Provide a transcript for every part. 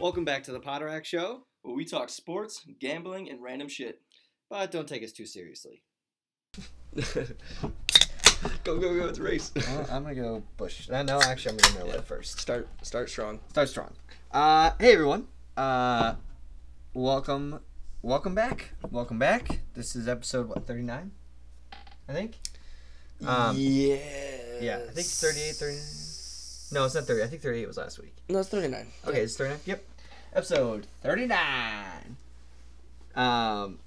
Welcome back to the Potterack Show, where we talk sports, gambling, and random shit. but don't take us too seriously. go, go, go! It's a race. Uh, I'm gonna go Bush. Uh, no, actually, I'm gonna go Miller Yeah. first. Start, start strong. Start strong. Uh, hey everyone. Uh, welcome, welcome back. Welcome back. This is episode what 39, I think. Um, yeah. Yeah, I think 38, 39. No, it's not 30. I think 38 was last week. No, it's thirty-nine. Okay, it's 39. Yep. Episode 39. Um,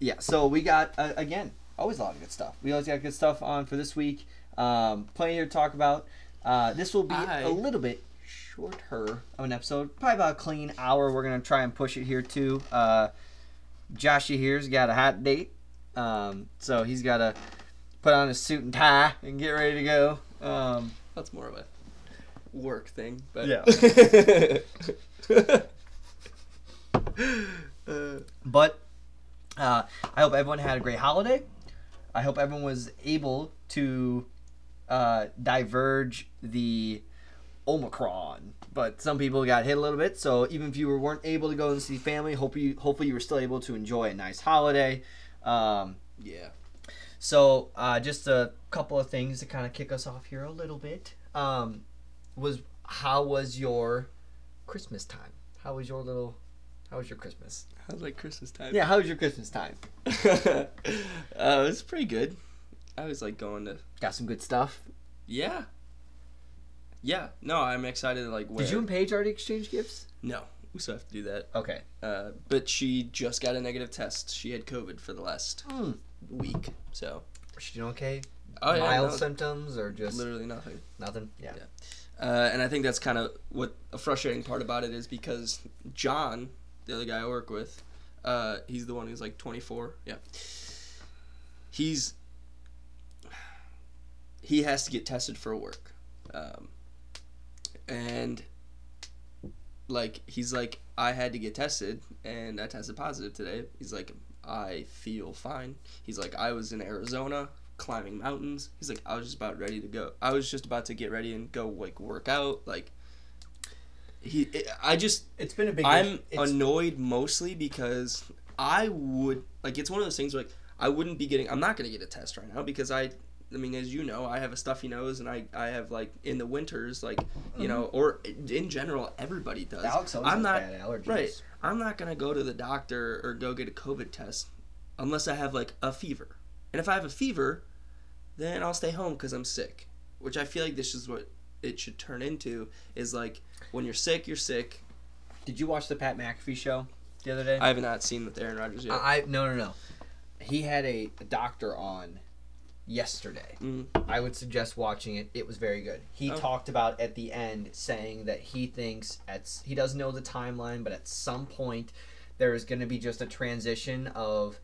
yeah, so we got, uh, again, always a lot of good stuff. We always got good stuff on for this week. Um, plenty here to talk about. Uh, this will be I- a little bit shorter of an episode. Probably about a clean hour. We're going to try and push it here, too. Uh, Joshy here's got a hot date. Um, so he's got to put on his suit and tie and get ready to go. Um, That's more of a work thing, but Yeah. uh, But uh, I hope everyone had a great holiday. I hope everyone was able to uh, diverge the Omicron. But some people got hit a little bit, so even if you were, weren't able to go and see family, hope you hopefully you were still able to enjoy a nice holiday. Um, yeah. so uh, just a couple of things to kind of kick us off here a little bit. Um, was how was your Christmas time? How was your little? How was your Christmas? How's like Christmas time? Yeah, how was your Christmas time? uh, it was pretty good. I was like going to. Got some good stuff. Yeah. Yeah. No, I'm excited like. Did you and Paige already exchange gifts? No, we still have to do that. Okay. Uh, but she just got a negative test. She had COVID for the last Hmm. week, so Was she doing okay? Oh, yeah, Mild no. symptoms or just literally nothing. nothing? Yeah. Yeah. Uh, and I think that's kind of what a frustrating part about it is because John, the other guy I work with, uh, he's the one who's like 24. Yeah. He's he has to get tested for work, um, and like he's like I had to get tested and I tested positive today. He's like I feel fine. He's like I was in Arizona climbing mountains. He's like I was just about ready to go. I was just about to get ready and go like work out. Like he, it, I just It's been a big. I'm annoyed mostly because I would like it's one of those things where like I wouldn't be getting I'm not gonna get a test right now because I I mean as you know I have a stuffy nose and I I have like in the winters like you mm-hmm. know or in general everybody does Alex I'm has not bad allergies. right I'm not gonna go to the doctor or go get a COVID test unless I have like a fever and if I have a fever then I'll stay home because I'm sick which I feel like this is what it should turn into is like when you're sick you're sick Did you watch the Pat McAfee show the other day? I have not seen with Aaron Rodgers yet. I, I no no no. He had a, a doctor on yesterday. Mm. I would suggest watching it. It was very good. He Oh. talked about at the end saying that he thinks at he doesn't know the timeline, but at some point there is going to be just a transition of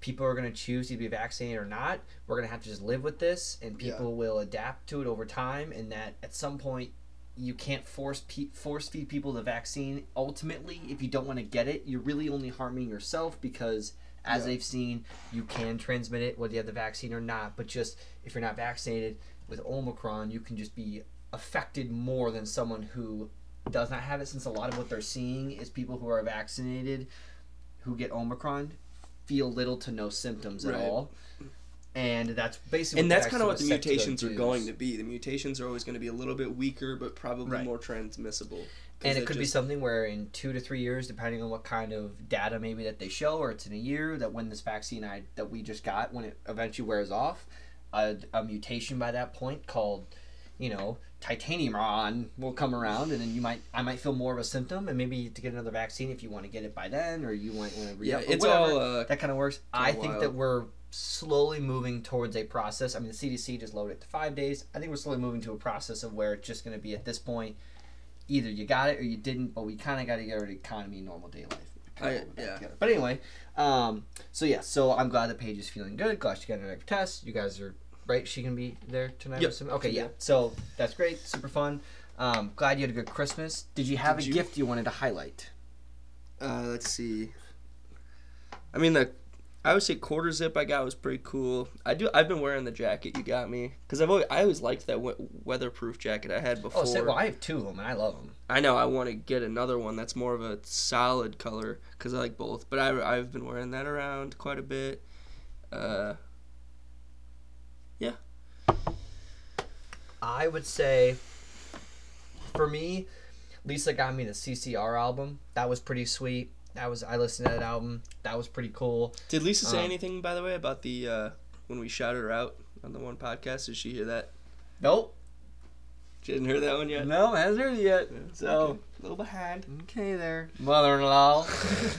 people are going to choose to be vaccinated or not. We're going to have to just live with this, and Yeah. people will adapt to it over time. And that at some point you can't force pe- force feed people the vaccine. Ultimately, if you don't want to get it, you're really only harming yourself because, as Yeah. they've seen, you can transmit it whether you have the vaccine or not. But just if you're not vaccinated with Omicron, you can just be affected more than someone who does not have it. Since a lot of what they're seeing is people who are vaccinated who get Omicron feel little to no symptoms at all. And that's basically and that's kind of what the vaccine was set to go mutations are going to be. The mutations are always going to be a little bit weaker, but probably Right. more transmissible. And it could be something where in two to three years, depending on what kind of data maybe that they show, or it's in a year that when this vaccine I that we just got when it eventually wears off, a, a mutation by that point called, you know, titanium on will come around, and then you might I might feel more of a symptom, and maybe to get another vaccine if you want to get it by then, or you might want to re Yeah, it's all. Uh, that kind of works. I think wild. that we're slowly moving towards a process. I mean, the CDC just lowered it to five days. I think we're slowly moving to a process of where it's just going to be at this point, either you got it or you didn't, but we kind of got to get our economy normal day life. I- hold it back yeah. together. But anyway, um, so yeah, so I'm glad that Paige is feeling good. Glad she got another test. You guys are right. She can be there tonight. Yep. Okay, yeah. So that's great. Super fun. Um, glad you had a good Christmas. Did you have Did a you? gift you wanted to highlight? uh, let's see. I mean the I would say quarter zip I got was pretty cool. I do. I've been wearing the jacket you got me because I've always, I always liked that we- weatherproof jacket I had before. Oh, say, well, I have two of them and I love them. I know I want to get another one that's more of a solid color because I like both. But I I've been wearing that around quite a bit. Uh, yeah. I would say, for me, Lisa got me the CCR album. That was pretty sweet. That was I listened to that album. That was pretty cool. did Lisa say Um, anything by the way about the uh, when we shouted her out on the one podcast? Did she hear that? Nope. She didn't hear that one yet. No, hasn't heard it yet. Yeah, So okay. a little behind. okay, there, mother-in-law.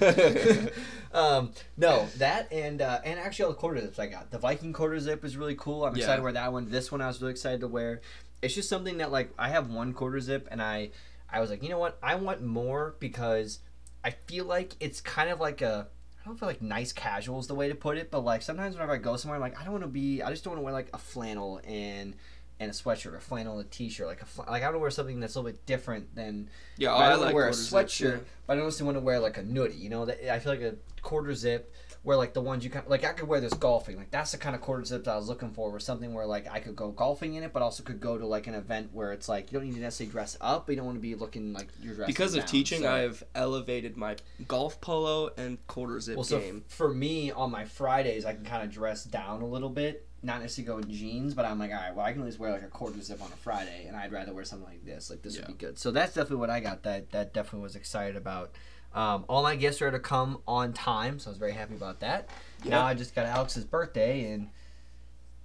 um, no, that and uh, and actually all the quarter zips I got. The Viking quarter zip is really cool. I'm Yeah. excited to wear that one. This one I was really excited to wear. It's just something that like I have one quarter zip and I I was like, you know what? I want more because I feel like it's kind of like a I don't feel like nice casual is the way to put it, but like sometimes whenever I go somewhere, I'm like, I don't want to be, I just don't want to wear like a flannel and and a sweatshirt, or a flannel and a t-shirt, like a fl- like I want to wear something that's a little bit different than Yeah, I, I don't like wear a sweatshirt, yeah. but I don't want to wear like a nudie. You know, that I feel like a quarter zip, where like the ones you kind like I could wear this golfing. Like that's the kind of quarter zip that I was looking for, where something where like I could go golfing in it, but also could go to like an event where it's like you don't need to necessarily dress up, but you don't want to be looking like you're dressed Because of down. teaching, So- I've elevated my golf polo and quarter zip well, so game. f- for me on my Fridays, I can kind of dress down a little bit, not necessarily go in jeans, but I'm like, all right, well, I can at least wear like a quarter zip on a Friday, and I'd rather wear something like this. Like this Yeah. would be good. So that's definitely what I got. That that definitely was excited about. Um, all my gifts are to come on time, so I was very happy about that. Now I just got Alex's birthday in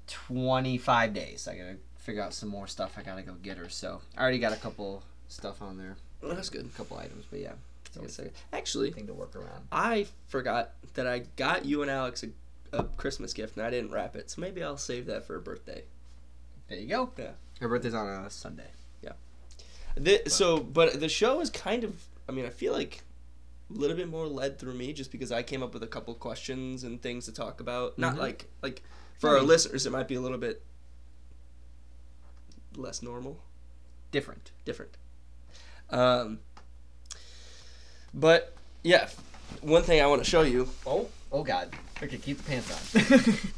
25 days. I gotta figure out some more stuff. I gotta go get her. So I already got a couple stuff on there, Well, that's good. a couple items, but yeah, it's Actually, thing to work around. I forgot that I got you and Alex a, a Christmas gift and I didn't wrap it. So maybe I'll save that for a birthday. There you go. Yeah. Her birthday's on a Sunday. Yeah. The, so, but the show is kind of. I mean, I feel like a little bit more led through me just because I came up with a couple questions and things to talk about. Not Mhm. like like for I our listeners, it might be a little bit less normal. Different. different. Um, but yeah, one thing I want to show you. Oh, oh God. Okay, keep the pants on.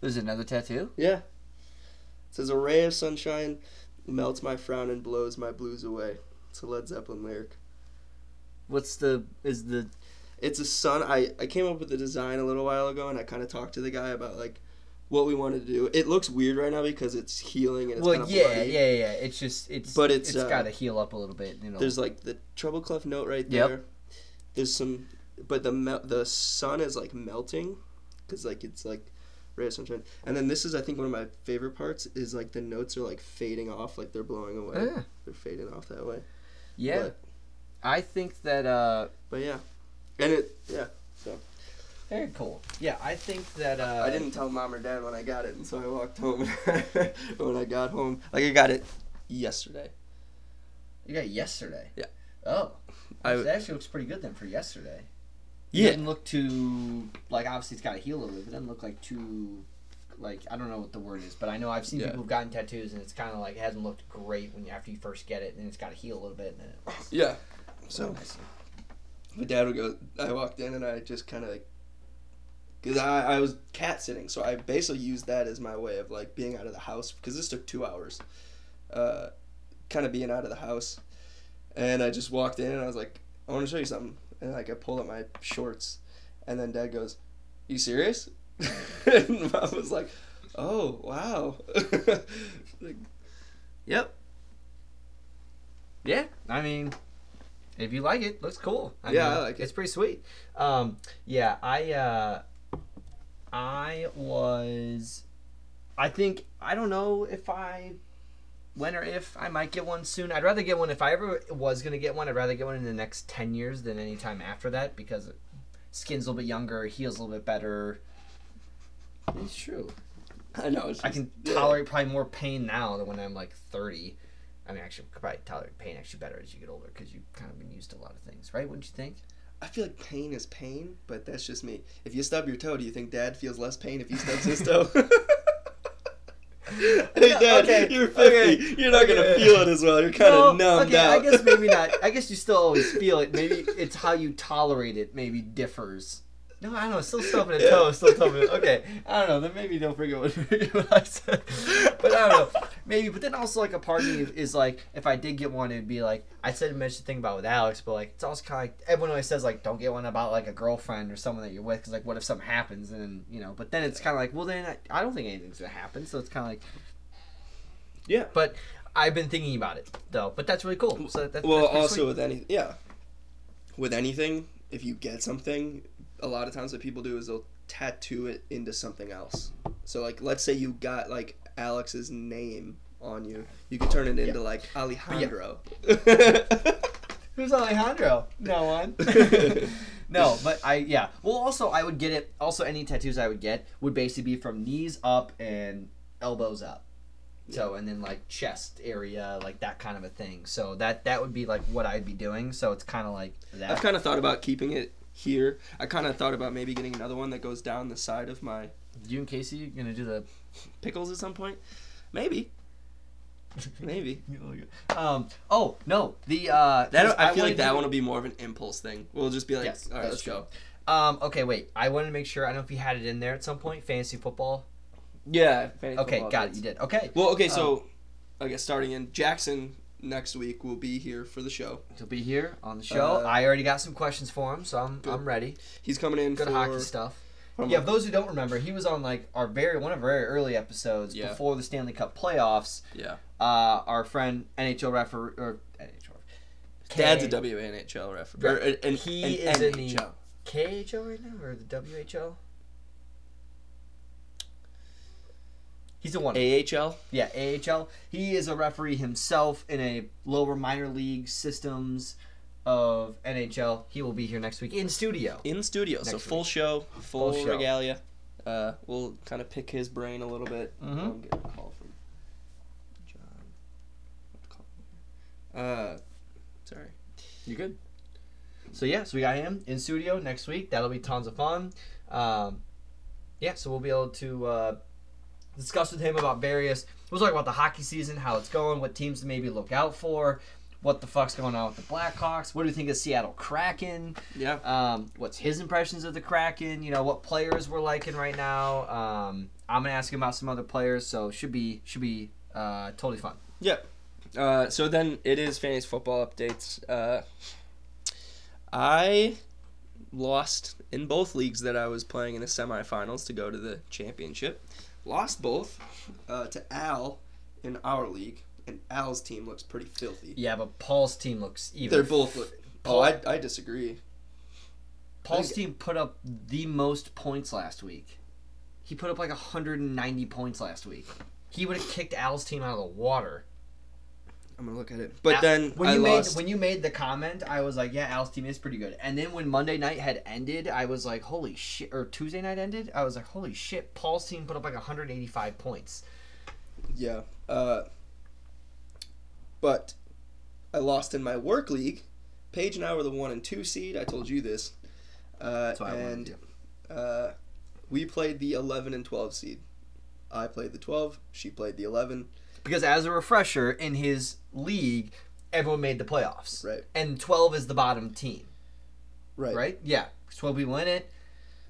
There's another tattoo? Yeah, it says a ray of sunshine melts my frown and blows my blues away. It's a Led Zeppelin lyric. What's the is the It's a sun. I I came up with the design a little while ago, and I kind of talked to the guy about like what we wanted to do. It looks weird right now because it's healing and it's Well, kind of yeah, bloody. yeah, yeah. It's just it's But it's, it's uh, got to heal up a little bit, you know. There's like the treble clef note right Yep. there. There's some, but the mel- the sun is like melting, cause like it's like ray of sunshine. And then this is I think one of my favorite parts is like the notes are like fading off, like they're blowing away. Ah, They're fading off that way. yeah. But, I think that uh but yeah, and it yeah. So. Very cool. Yeah, I think that uh I didn't tell mom or dad when I got it, and so I walked home. when I got home, like I got it yesterday. You got it yesterday. Yeah. Oh. I- that actually looks pretty good then for yesterday. It Yeah. doesn't look too like obviously it's got to heal a little bit. But it doesn't look like too like I don't know what the word is, but I know I've seen Yeah. people who've gotten tattoos and it's kind of like it hasn't looked great when you, after you first get it, and it's got to heal a little bit. And then it looks Yeah. so So nice. my dad would go. I walked in and I just kind of like, cause I I was cat sitting, so I basically used that as my way of like being out of the house because this took two hours, uh, kind of being out of the house, and I just walked in and I was like, I want to show you something, and like I pulled up my shorts, and then dad goes, "You serious?" and mom was like, "Oh wow." like, Yep. Yeah, I mean, if you like it, looks cool. I Yeah, mean, I like it. It's pretty sweet. Um, yeah, I uh, I was, I think I don't know if I, when or if I might get one soon. I'd rather get one if I ever was gonna get one. I'd rather get one in the next ten years than any time after that because skin's a little bit younger, heals a little bit better. It's true. I know. It's I just- can yeah. tolerate probably more pain now than when I'm like 30. I mean, actually, could probably tolerate pain actually better as you get older because you've kind of been used to a lot of things, right? Wouldn't you think? I feel like pain is pain, but that's just me. If you stub your toe, do you think dad feels less pain if he stubs his toe? Hey Dad, Okay, you're 50. okay, You're not gonna feel it as well. You're kind of No, numbed okay, out. I guess maybe not. I guess you still always feel it. Maybe it's how you tolerate it. Maybe differs. No, I don't know. Still stuffing a toe. Still stuffing it. Okay, I don't know. Then maybe don't forget what, what I said. But I don't know. Maybe. But then also like a part of me is like, if I did get one, it'd be like I said mentioned the thing about with Alex, but like it's also kind of like everyone always says like don't get one about like a girlfriend or someone that you're with because like what if something happens and then you know. But then it's kind of like well then I, I don't think anything's gonna happen. So it's kind of like yeah. but I've been thinking about it though. But that's really cool. So that, well, also sweet. with any yeah, with anything, if you get something, a lot of times what people do is they'll tattoo it into something else. So like, let's say you got like Alex's name on you, you could turn it into like Alejandro. Who's Alejandro? No one. no, but I yeah. Well, also I would get it. Also, any tattoos I would get would basically be from knees up and elbows up. So and then like chest area, like that kind of a thing. So that that would be like what I'd be doing. So it's kind of like that. I've kind of thought about keeping it here. I kind of thought about maybe getting another one that goes down the side of my you and Casey gonna do the pickles at some point. Maybe. Maybe. um. Oh no, the uh. That I, feel wanted like that one will be more of an impulse thing. We'll just be like, Yes, all right, let's true. go. Um. Okay. Wait. I wanted to make sure. I don't know if you had it in there at some point. Fantasy football. Yeah. fantasy Okay. football Got it. You did. Okay. Well, okay, so I guess starting in Jackson next week will be here for the show. He'll be here on the show. Uh, I already got some questions for him, so I'm Good. I'm ready. He's coming in Good for hockey stuff. Yeah, for those who don't remember, he was on like our very one of our very early episodes Yeah. before the Stanley Cup playoffs. Yeah. Uh, our friend NHL referee or NHL. Dad's a K- WNHL ref. Right. Or, and He an is in the- NHL. KHL right now or the WHL? He's the one. AHL. Yeah, AHL. He is a referee himself in a lower minor league systems of NHL. He will be here next week in studio. in studio. so Next full week. show, full, Full show. regalia. Uh, we'll kind of pick his brain a little bit. Mm-hmm. I'm getting a call from John. Uh, sorry. You good? So yeah, so we got him in studio next week. That'll be tons of fun. Um, yeah, so we'll be able to uh, discuss with him about various. We'll talk about the hockey season, how it's going, what teams to maybe look out for, what the fuck's going on with the Blackhawks. What do you think of Seattle Kraken? Yeah. Um, what's his impressions of the Kraken? You know what players we're liking right now. Um, I'm gonna ask him about some other players, so should be should be uh, totally fun. Yep. Uh, so then it is fantasy football updates. Uh, I lost in both leagues that I was playing in the semifinals to go to the championship. Lost both uh, to Al in our league, and Al's team looks pretty filthy. Yeah, but Paul's team looks even. They're both. Look, oh, I, I disagree. Paul's think- team put up the most points last week. He put up like 190 points last week. He would have kicked Al's team out of the water. I'm gonna look at it. But Al- then when I you lost. made when you made the comment, I was like, "Yeah, Al's team is pretty good." And then when Monday night had ended, I was like, "Holy shit!" Or Tuesday night ended, I was like, "Holy shit!" Paul's team put up like 185 points. Yeah. Uh, but I lost in my work league. Paige and I were the one and two seed. I told you this. Uh, That's why I wanted and uh, we played the 11 and 12 seed. I played the 12. She played the 11. Because as a refresher, in his league, everyone made the playoffs, Right. and 12 is the bottom team, Right. right? Yeah, 12 people in it.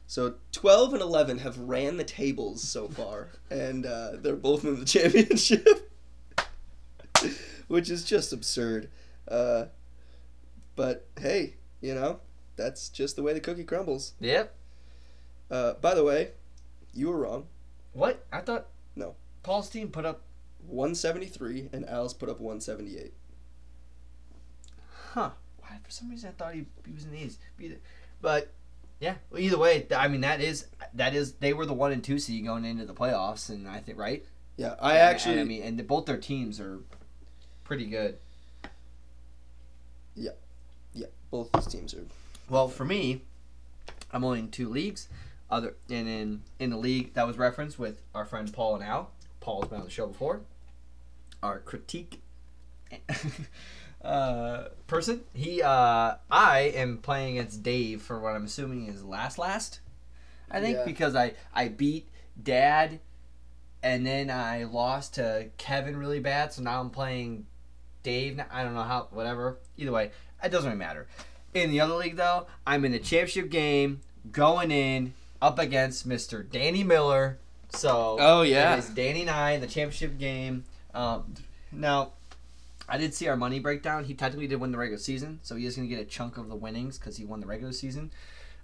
So 12 and 11 have ran the tables so far, and uh, they're both in the championship, which is just absurd. Uh, but hey, you know, that's just the way the cookie crumbles. Yep. Uh, by the way, you were wrong. What? I thought. No. Paul's team put up. 173, and Al's put up 178. Huh. Why? For some reason, I thought he, he was in these. But yeah. Well, either way, I mean that is that is they were the one and two seed going into the playoffs, and I think right. Yeah, I And- actually. and I mean, and both their teams are pretty good. Yeah, yeah, both these teams are. Well, for me, I'm only in two leagues. Other and in in the league that was referenced with our friend Paul and Al. Paul's been on the show before. Our critique uh, person. He uh, I am playing against Dave for what I'm assuming is last last. I think Yeah. because I I beat Dad and then I lost to Kevin really bad. So now I'm playing Dave. I don't know how. Whatever. Either way, it doesn't really matter. In the other league though, I'm in the championship game, going in up against Mr. Danny Miller. So Oh, yeah. it is Danny and I in the championship game. Um, now, I did see our money breakdown. He technically did win the regular season, so he is going to get a chunk of the winnings because he won the regular season.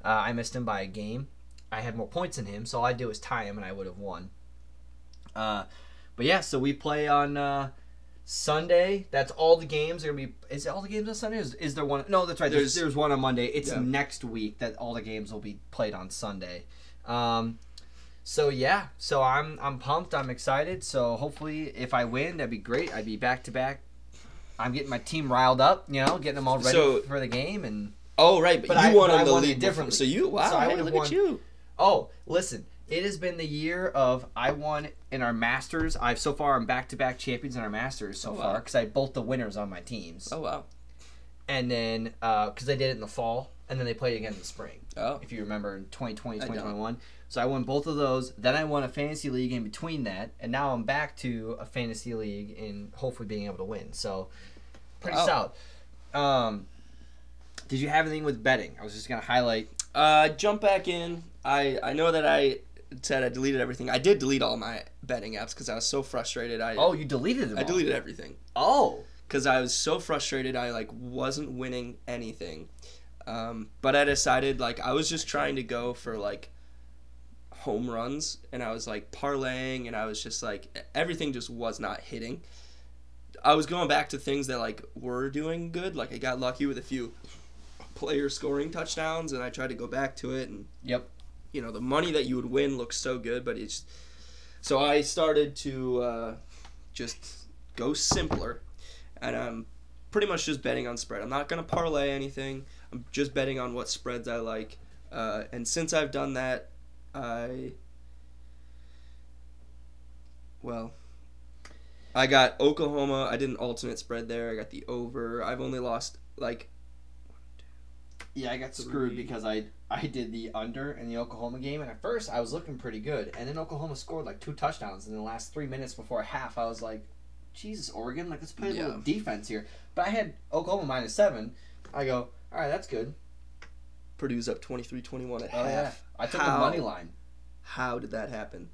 Uh, I missed him by a game. I had more points than him, so all I did was tie him, and I would have won. Uh, but yeah, so we play on uh, Sunday. That's all the games are gonna be. Is it all the games on Sunday? Is, is there one? No, that's right. There's, There's- there's one on Monday. It's Yeah. next week that all the games will be played on Sunday. Um, so yeah, so I'm I'm pumped. I'm excited. So hopefully, if I win, that'd be great. I'd be back to back. I'm getting my team riled up. You know, getting them all ready So- for the game. And Oh right, but, But you I- won I on the won it league before. differently. So you wow, So I look won- at you. oh, listen, it has been the year of I won in our Masters. I've so far I'm back to back champions in our Masters so Oh, wow. far because I had both the winners on my teams. Oh wow. And then uh, because they did it in the fall, and then they played again in the spring. Oh. if you remember in 2020 I 2021 so i won both of those then i won a fantasy league in between that and now i'm back to a fantasy league and hopefully being able to win so pretty Wow. solid um did you have anything with betting i was just gonna highlight Uh, jump back in. I I know that I said I deleted everything. I did delete all my betting apps because I was so frustrated. I oh you deleted them I all. deleted everything oh because I was so frustrated. I like wasn't winning anything. Um, but I decided like I was just trying to go for like home runs and I was like parlaying and I was just like everything just was not hitting. I was going back to things that like were doing good. Like I got lucky with a few player scoring touchdowns and I tried to go back to it and yep you know the money that you would win looks so good but it's so i started to uh, just go simpler and i'm pretty much just betting on spread i'm not going to parlay anything i'm just betting on what spreads i like. Uh, and since i've done that i well i got oklahoma. I did an alternate spread there. I got the over. I've only lost like yeah i got screwed because i i did the under in the oklahoma game. And at first i was looking pretty good. And then oklahoma scored like two touchdowns in the last three minutes before half. I was like jesus oregon? Like let's play a little defense here. But i had oklahoma minus seven. I go all right that's good purdue's up 23-21 at Oh half yeah, I took How? the money line. how did that happen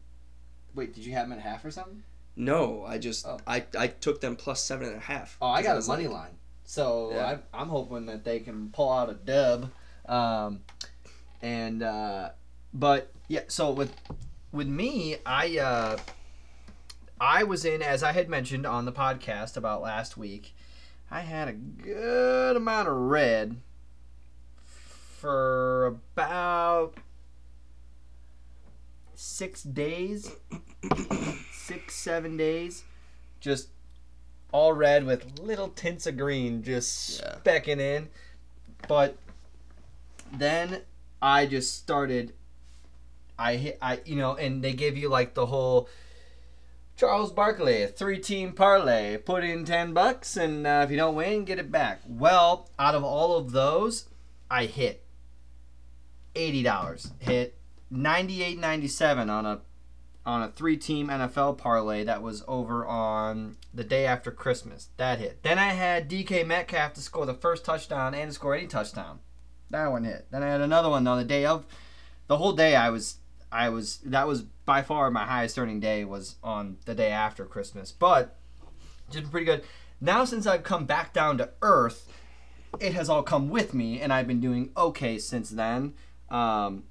Wait, did you have them at half or something? No, I just Oh. I, I took them plus seven and a half. Oh, I got a money like- line. So Yeah. I, I'm hoping that they can pull out a dub. Um, and uh, but yeah, so with with me, I uh, I was in as I had mentioned on the podcast about last week. I had a good amount of red for about six days, six seven days, just all red with little tints of green, just Yeah. specking in. But then I just started. I hit I you know, and they give you like the whole. Charles Barkley, three team parlay. Put in 10 bucks, and uh, if you don't win, get it back. Well, out of all of those, I hit $80. Hit 98.97 on a on a three team NFL parlay that was over on the day after Christmas. That hit. Then I had DK Metcalf to score the first touchdown and to score any touchdown. That one hit. Then I had another one on the day of. The whole day I was I was that was by far my highest earning day was on the day after Christmas. But it's pretty good. Now since I've come back down to earth, it has all come with me and I've been doing okay since then. Um,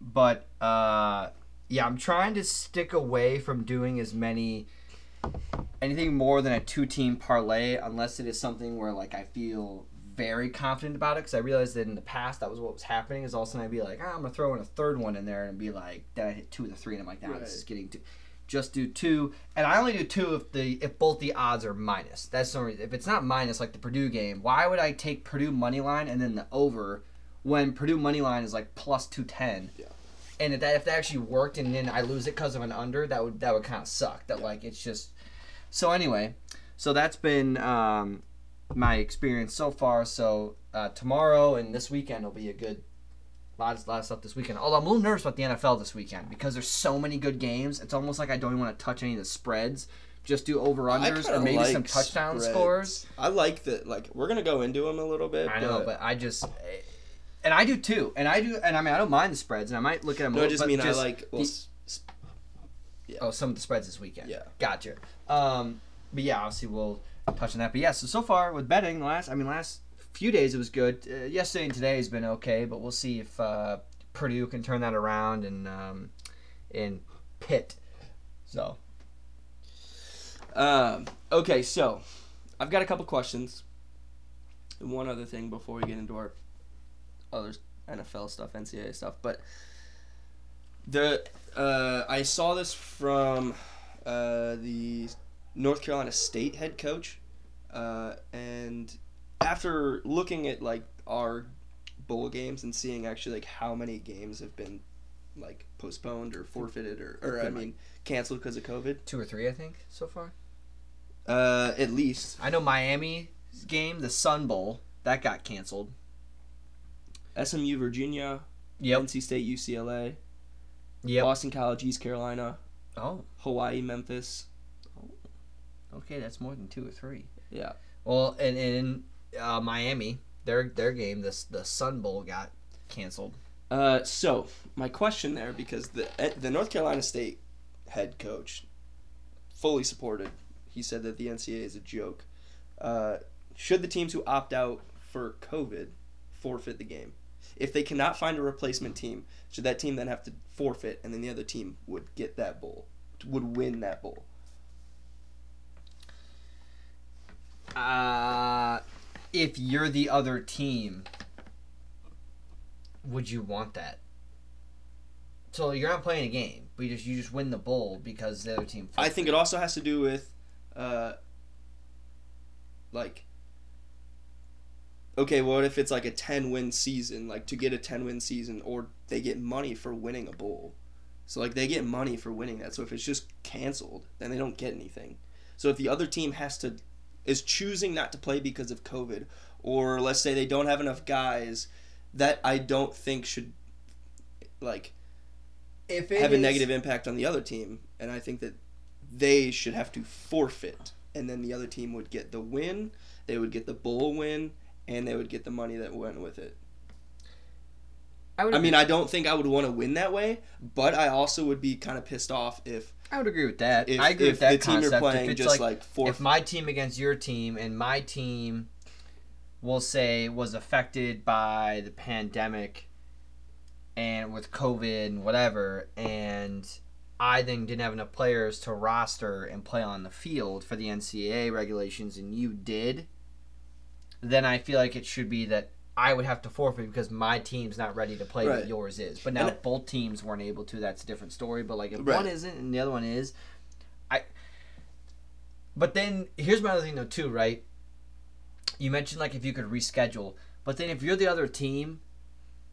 but uh, yeah, I'm trying to stick away from doing as many anything more than a two team parlay unless it is something where like I feel very confident about it because I realized that in the past that was what was happening is all of a sudden I'd be like ah, I'm gonna throw in a third one in there and be like then I hit two of the three and I'm like nah this is getting too just do two and I only do two if the if both the odds are minus. That's the reason if it's not minus like the Purdue game why would I take Purdue money line and then the over when Purdue money line is like plus 210 Yeah. and if that if that actually worked and then I lose it because of an under that would that would kind of suck that like it's just so anyway so that's been um, my experience so far so uh, tomorrow and this weekend will be a good lot of, lot of stuff this weekend. Although I'm a little nervous about the NFL this weekend because there's so many good games. It's almost like I don't even want to touch any of the spreads. Just do over unders or maybe like some touchdown spreads. scores. I like that. Like we're gonna go into them a little bit. I know, but I just. And I do too, and I do, and I mean I don't mind the spreads, and I might look at them. no, I just mean just I like. Well, the- s- Oh, some of the spreads this weekend. Yeah. Gotcha. Um, but yeah, obviously we'll touch on that. But yeah, so so far with betting, last I mean last few days it was good. Uh, yesterday and today has been okay, but we'll see if uh, Purdue can turn that around and um, in Pitt. So Um, okay, so I've got a couple questions. And one other thing before we get into our other NFL stuff, NCAA stuff, but the uh, I saw this from uh, the North Carolina State head coach, uh, and after looking at like our bowl games and seeing actually like how many games have been like postponed or forfeited or, or I mean canceled because of COVID. two or three, I think, so far. Uh, at least I know Miami's game, the Sun Bowl, that got canceled. SMU, Virginia, Yep. NC State, UCLA, Yep. Boston College, East Carolina, Oh, Hawaii, Memphis. okay, that's more than two or three. Yeah. Well, and in uh, Miami, their their game, this the Sun Bowl got canceled. Uh, so my question there, because the eh, the North Carolina State head coach fully supported. He said that the NCAA is a joke. Uh, should the teams who opt out for COVID forfeit the game? If they cannot find a replacement team, should that team then have to forfeit, and then the other team would get that bowl, would win that bowl? Uh, if you're the other team, would you want that? So you're not playing a game, but you just you just win the bowl because the other team. I think it also has to do with, uh, like, okay, what if it's like a 10 win season? Like, to get a 10 win season, or they get money for winning a bowl. So, like, they get money for winning that. So, if it's just canceled, then they don't get anything. So, if the other team has to, is choosing not to play because of COVID, or let's say they don't have enough guys, that I don't think should, like, if have a negative impact on the other team, and I think that they should have to forfeit, and then the other team would get the win, they would get the bowl win, and they would get the money that went with it. I would. I mean, I don't think I would want to win that way, but I also would be kind of pissed off if I would agree with that. if, I agree if with that the team concept. you're playing if it's just like, like, forfeit. if my team against your team and my team, we'll say, was affected by the pandemic and with COVID and whatever, and I then didn't have enough players to roster and play on the field for the NCAA regulations, and you did, then I feel like it should be that I would have to forfeit because my team's not ready to play, Right. but yours is. But now And- both teams weren't able to, that's a different story. But like if Right. one isn't and the other one is, I. But then here's my other thing though too, right? You mentioned like if you could reschedule, but then if you're the other team,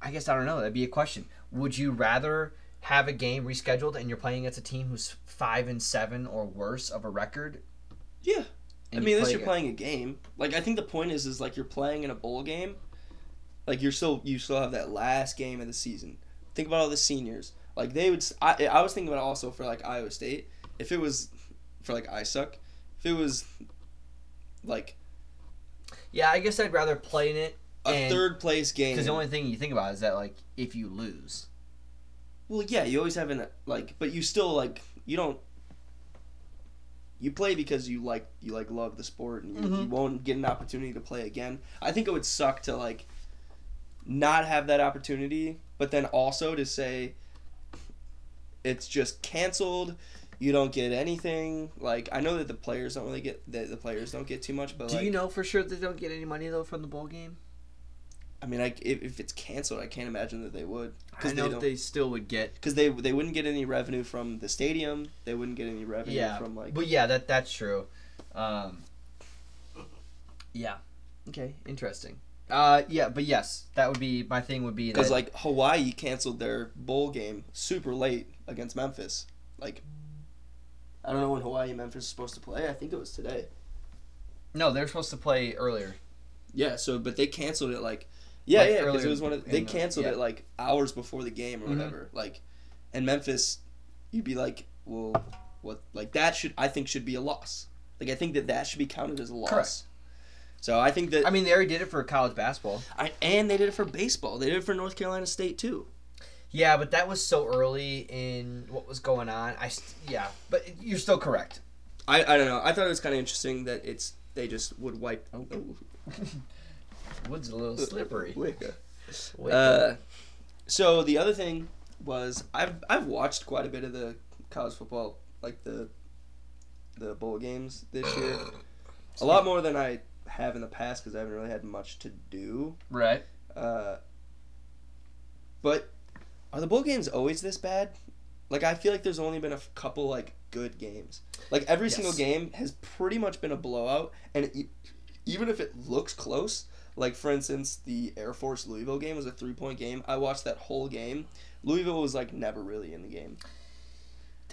I guess I don't know. That'd be a question. Would you rather have a game rescheduled and you're playing against a team who's five and seven or worse of a record? yeah, I mean, play you're playing a game. Like I think the point is, is like you're playing in a bowl game. Like you're still you still have that last game of the season. Think about all the seniors. Like they would. I, I was thinking about it also for like Iowa State. If it was for like I suck. If it was like Yeah, I guess I'd rather play in it a third place game. because the only thing you think about is that like if you lose, Well, yeah, you always have an like, but you still like you don't. You play because you like you like love the sport, and you, you Mhm. won't get an opportunity to play again. I think it would suck to like not have that opportunity, but then also to say it's just canceled. You don't get anything. Like I know that the players don't really get that the players don't get too much, but do like, you know for sure they don't get any money though from the bowl game? I mean, I, if, if it's canceled, I can't imagine that they would I know they they, don't. they still would get. because they they wouldn't get any revenue from the stadium. They wouldn't get any revenue Yeah, from like But yeah, that that's true. Um, yeah. Okay. Interesting. Uh, yeah, but yes, that would be my thing. Would be because like Hawaii canceled their bowl game super late against Memphis. Like I don't know when Hawaii and Memphis is supposed to play. I think it was today. no, they're supposed to play earlier. Yeah. So but they canceled it like Yeah, Like yeah, because it was one of they the- canceled yeah. it like hours before the game or Mhm. whatever. Like, and Memphis, you'd be like, well, what? Like that should I think should be a loss. Like I think that that should be counted as a loss. Correct. So I think that I mean, they already did it for college basketball. I and they did it for baseball. They did it for North Carolina State too. Yeah, but that was so early in what was going on. I yeah, but you're still correct. I, I don't know. I thought it was kind of interesting that it's they just would wipe. Oh, Wood's a little slippery. Wicca. Wait, Uh, so the other thing was I've I've watched quite a bit of the college football like the the bowl games this year. A lot more than I have in the past because I haven't really had much to do. right. Uh, but are the bowl games always this bad? Like I feel like there's only been a f- couple like good games. Like every single game has pretty much been a blowout, and it, even if it looks close, like for instance the Air Force Louisville game was a three point game. I watched that whole game. Louisville was like never really in the game.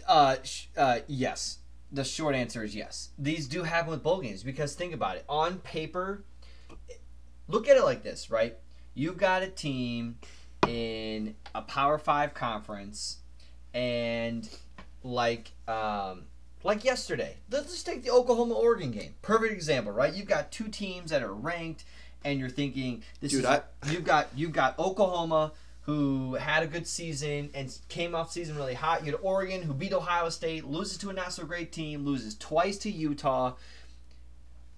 Uh, sh- uh, yes. The short answer is yes. These do happen with bowl games because think about it. On paper, look at it like this, right? You've got a team in a Power Five conference, and like um, like yesterday, let's just take the Oklahoma Oregon game. Perfect example, right? You've got two teams that are ranked, and you're thinking this Dude, is I- you've got you've got Oklahoma who had a good season and came off season really hot. You had Oregon who beat Ohio State, loses to a not so great team, loses twice to Utah.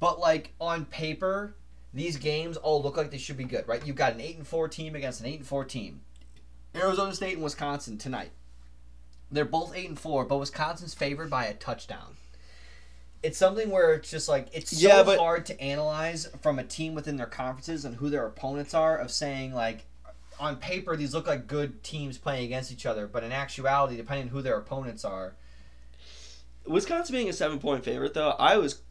But like on paper, these games all look like they should be good, right? You've got an eight and four team against an eight and four team. Arizona State and Wisconsin tonight. They're both eight and four, but Wisconsin's favored by a touchdown. It's something where it's just like it's so Yeah, but- hard to analyze from a team within their conferences and who their opponents are. Of saying like, on paper these look like good teams playing against each other, but in actuality, depending on who their opponents are, Wisconsin being a seven point favorite though, I was,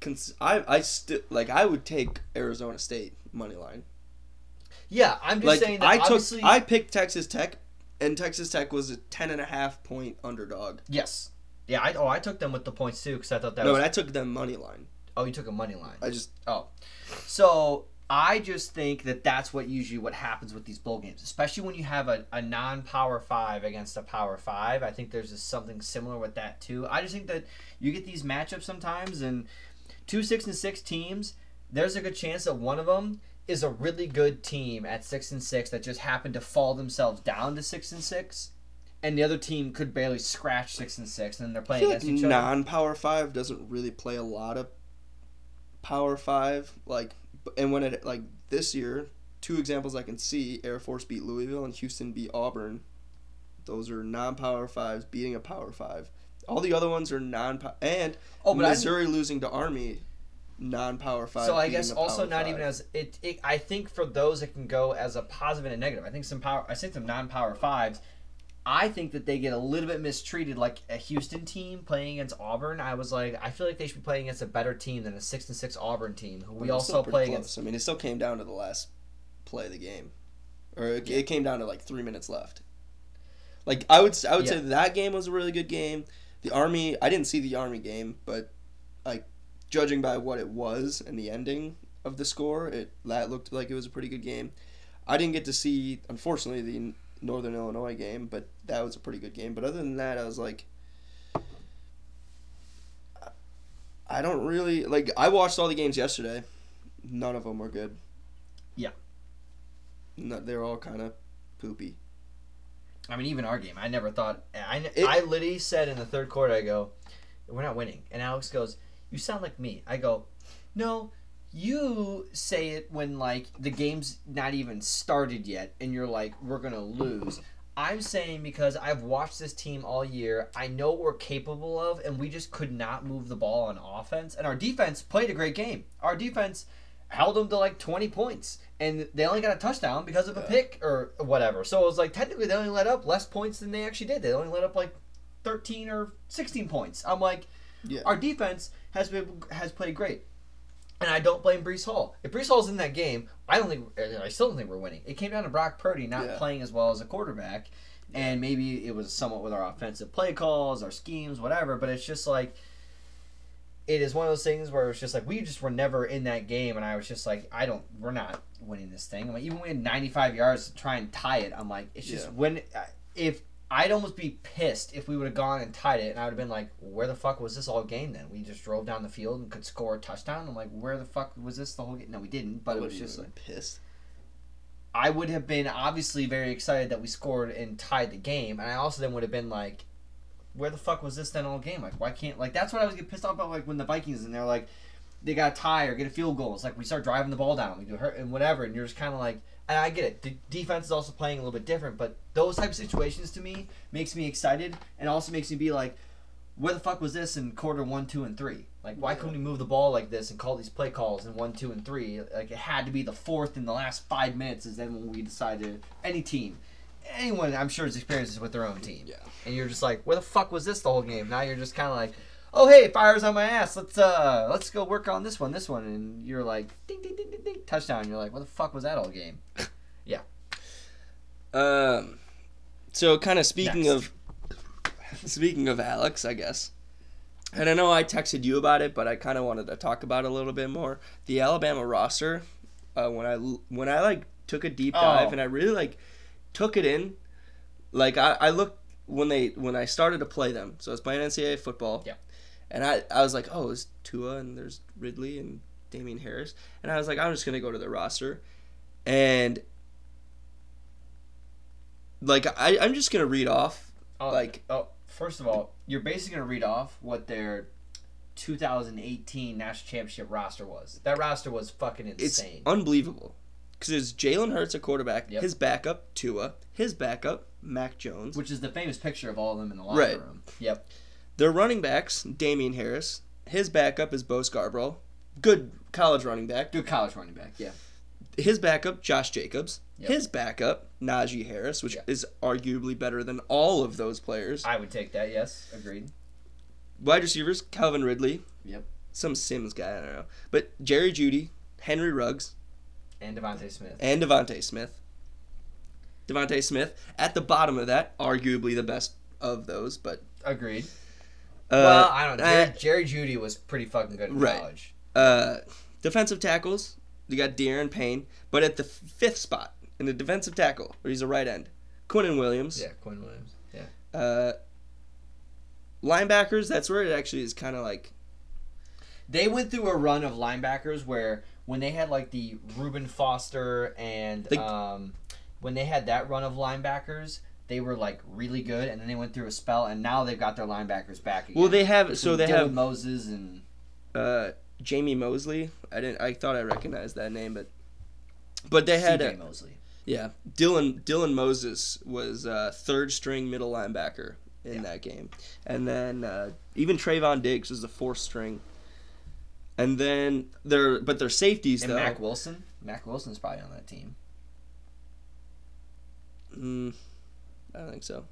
cons- I I still like I would take Arizona State money line. yeah, I'm just like saying that I took I picked Texas Tech, and Texas Tech was a ten and a half point underdog. yes, yeah, I oh I took them with the points too because I thought that no, was and I took them money line. oh you took a money line. I just oh, So I just think that that's what usually what happens with these bowl games, especially when you have a, a non-power five against a power five. I think there's just something similar with that too. I just think that you get these matchups sometimes, and two six and six teams. There's a good chance that one of them is a really good team at six and six that just happened to fall themselves down to six and six, and the other team could barely scratch six and six, and they're playing feel like against each other. non power five doesn't really play a lot of power five. Like, and when it like this year, two examples I can see: Air Force beat Louisville and Houston beat Auburn. Those are non power fives beating a power five. All the other ones are non power and Oh, but Missouri losing to Army, non power five. So I guess also not Five. even as it, it. I think for those it can go as a positive and a negative. I think some power. I think some non-power fives. I think that they get a little bit mistreated, like a Houston team playing against Auburn. I was like, I feel like they should be playing against a better team than a six and six Auburn team, who we was also play close. against. I mean, it still came down to the last play of the game, or it, it came down to like three minutes left. Like I would, I would say that game was a really good game. The Army, I didn't see the Army game, but like judging by what it was and the ending of the score, it that looked like it was a pretty good game. I didn't get to see, unfortunately, the Northern Illinois game, but that was a pretty good game. But other than that, I was like. I don't really like. I watched all the games yesterday. None of them were good. Yeah. No, they're all kind of poopy. I mean, even our game, I never thought. I, It- I literally said in the third quarter, I go, "We're not winning," and Alex goes, "You sound like me." I go, "No, you say it when like the game's not even started yet, and you're like, we're gonna lose." I'm saying because I've watched this team all year, I know what we're capable of, and we just could not move the ball on offense. And our defense played a great game. Our defense held them to like 20 points, and they only got a touchdown because of a pick or whatever. So it was like technically they only let up less points than they actually did. They only let up like 13 or 16 points. I'm like, Yeah. our defense has been has played great. And I don't blame Breece Hall. If Breece Hall's in that game, I don't think I still don't think we're winning. It came down to Brock Purdy not Yeah. playing as well as a quarterback, and maybe it was somewhat with our offensive play calls, our schemes, whatever. But it's just like it is one of those things where it's just like we just were never in that game, and I was just like, I don't, we're not winning this thing. I'm like, even when we had 95 yards to try and tie it, I'm like, it's just Yeah. when uh, if I'd almost be pissed if we would have gone and tied it, and I would have been like, where the fuck was this all game then? We just drove down the field and could score a touchdown. I'm like, where the fuck was this the whole game? No, we didn't, but it was just like. pissed. I would have been obviously very excited that we scored and tied the game, and I also then would have been like, "Where the fuck was this then all game? Like, why can't like that's what I was getting pissed off about like when the Vikings and they're like, they got a tie or get a field goal. It's like we start driving the ball down, we do hurt and whatever, and you're just kind of like, and I get it. The defense is also playing a little bit different, but those type of situations to me makes me excited and also makes me be like, where the fuck was this in quarter one, two, and three? Like, why couldn't we move the ball like this and call these play calls in one, two, and three? Like, it had to be the fourth in the last five minutes is then when we decided any team, anyone I'm sure has experienced this with their own team. Yeah. And you're just like, where the fuck was this the whole game? Now you're just kind of like, oh hey, fire's on my ass. Let's uh, let's go work on this one, this one, and you're like, ding, ding, ding, ding, ding, touchdown. You're like, what the fuck was that all game? Yeah. Um, so kind of speaking Next. of speaking of Alex, I guess. And I know I texted you about it, but I kind of wanted to talk about it a little bit more. The Alabama roster, uh, when I when I like took a deep dive Oh. and I really like took it in, like I, I looked when they when I started to play them. So I was playing NCAA football. Yeah. And I I was like, oh, it's Tua and there's Ridley and Damien Harris, and I was like, I'm just gonna go to the roster, and like I I'm just gonna read off Oh, Like- oh, first of all, you're basically gonna read off what their 2018 national championship roster was. That roster was fucking it's insane. unbelievable because it's Jalen Hurts at quarterback, Yep. his backup Tua, his backup Mac Jones, which is the famous picture of all of them in the locker Right. room. Yep. Their running backs Damien Harris, his backup is Bo Scarborough, good college running back, Good college running back. Yeah. his backup Josh Jacobs, Yep. his backup Najee Harris, which is arguably better than all of those players. I would take that. Yes. Agreed. Wide receivers Calvin Ridley, Yep. some Sims guy I don't know, but Jerry Jeudy, Henry Ruggs, And DeVonta Smith. and DeVonta Smith. DeVonta Smith at the bottom of that, arguably the best of those, but Agreed. Uh, well, I don't know. Jerry, eh, Jerry Jeudy was pretty fucking good in Right. college. uh, defensive tackles, you got Da'Ron Payne, but at the fifth spot in the defensive tackle, where he's a right end, Quinnen Williams. Yeah, Quinn Williams. Yeah. Uh, linebackers, that's where it actually is kind of like They went through a run of linebackers where when they had like the Reuben Foster and The- um, when they had that run of linebackers, they were like really good, and then they went through a spell, and now they've got their linebackers back again. well, they have so they Dylan have Moses and uh, Jamey Mosley. I didn't. I thought I recognized that name, but but they had uh, Mosley. yeah Dylan Dylan Moses was uh, third string middle linebacker in Yeah. that game, and then uh, even Trevon Diggs was the fourth string. And then their but their safeties And though. Mack Wilson. Mack Wilson's probably on that team. Mm, I don't think so.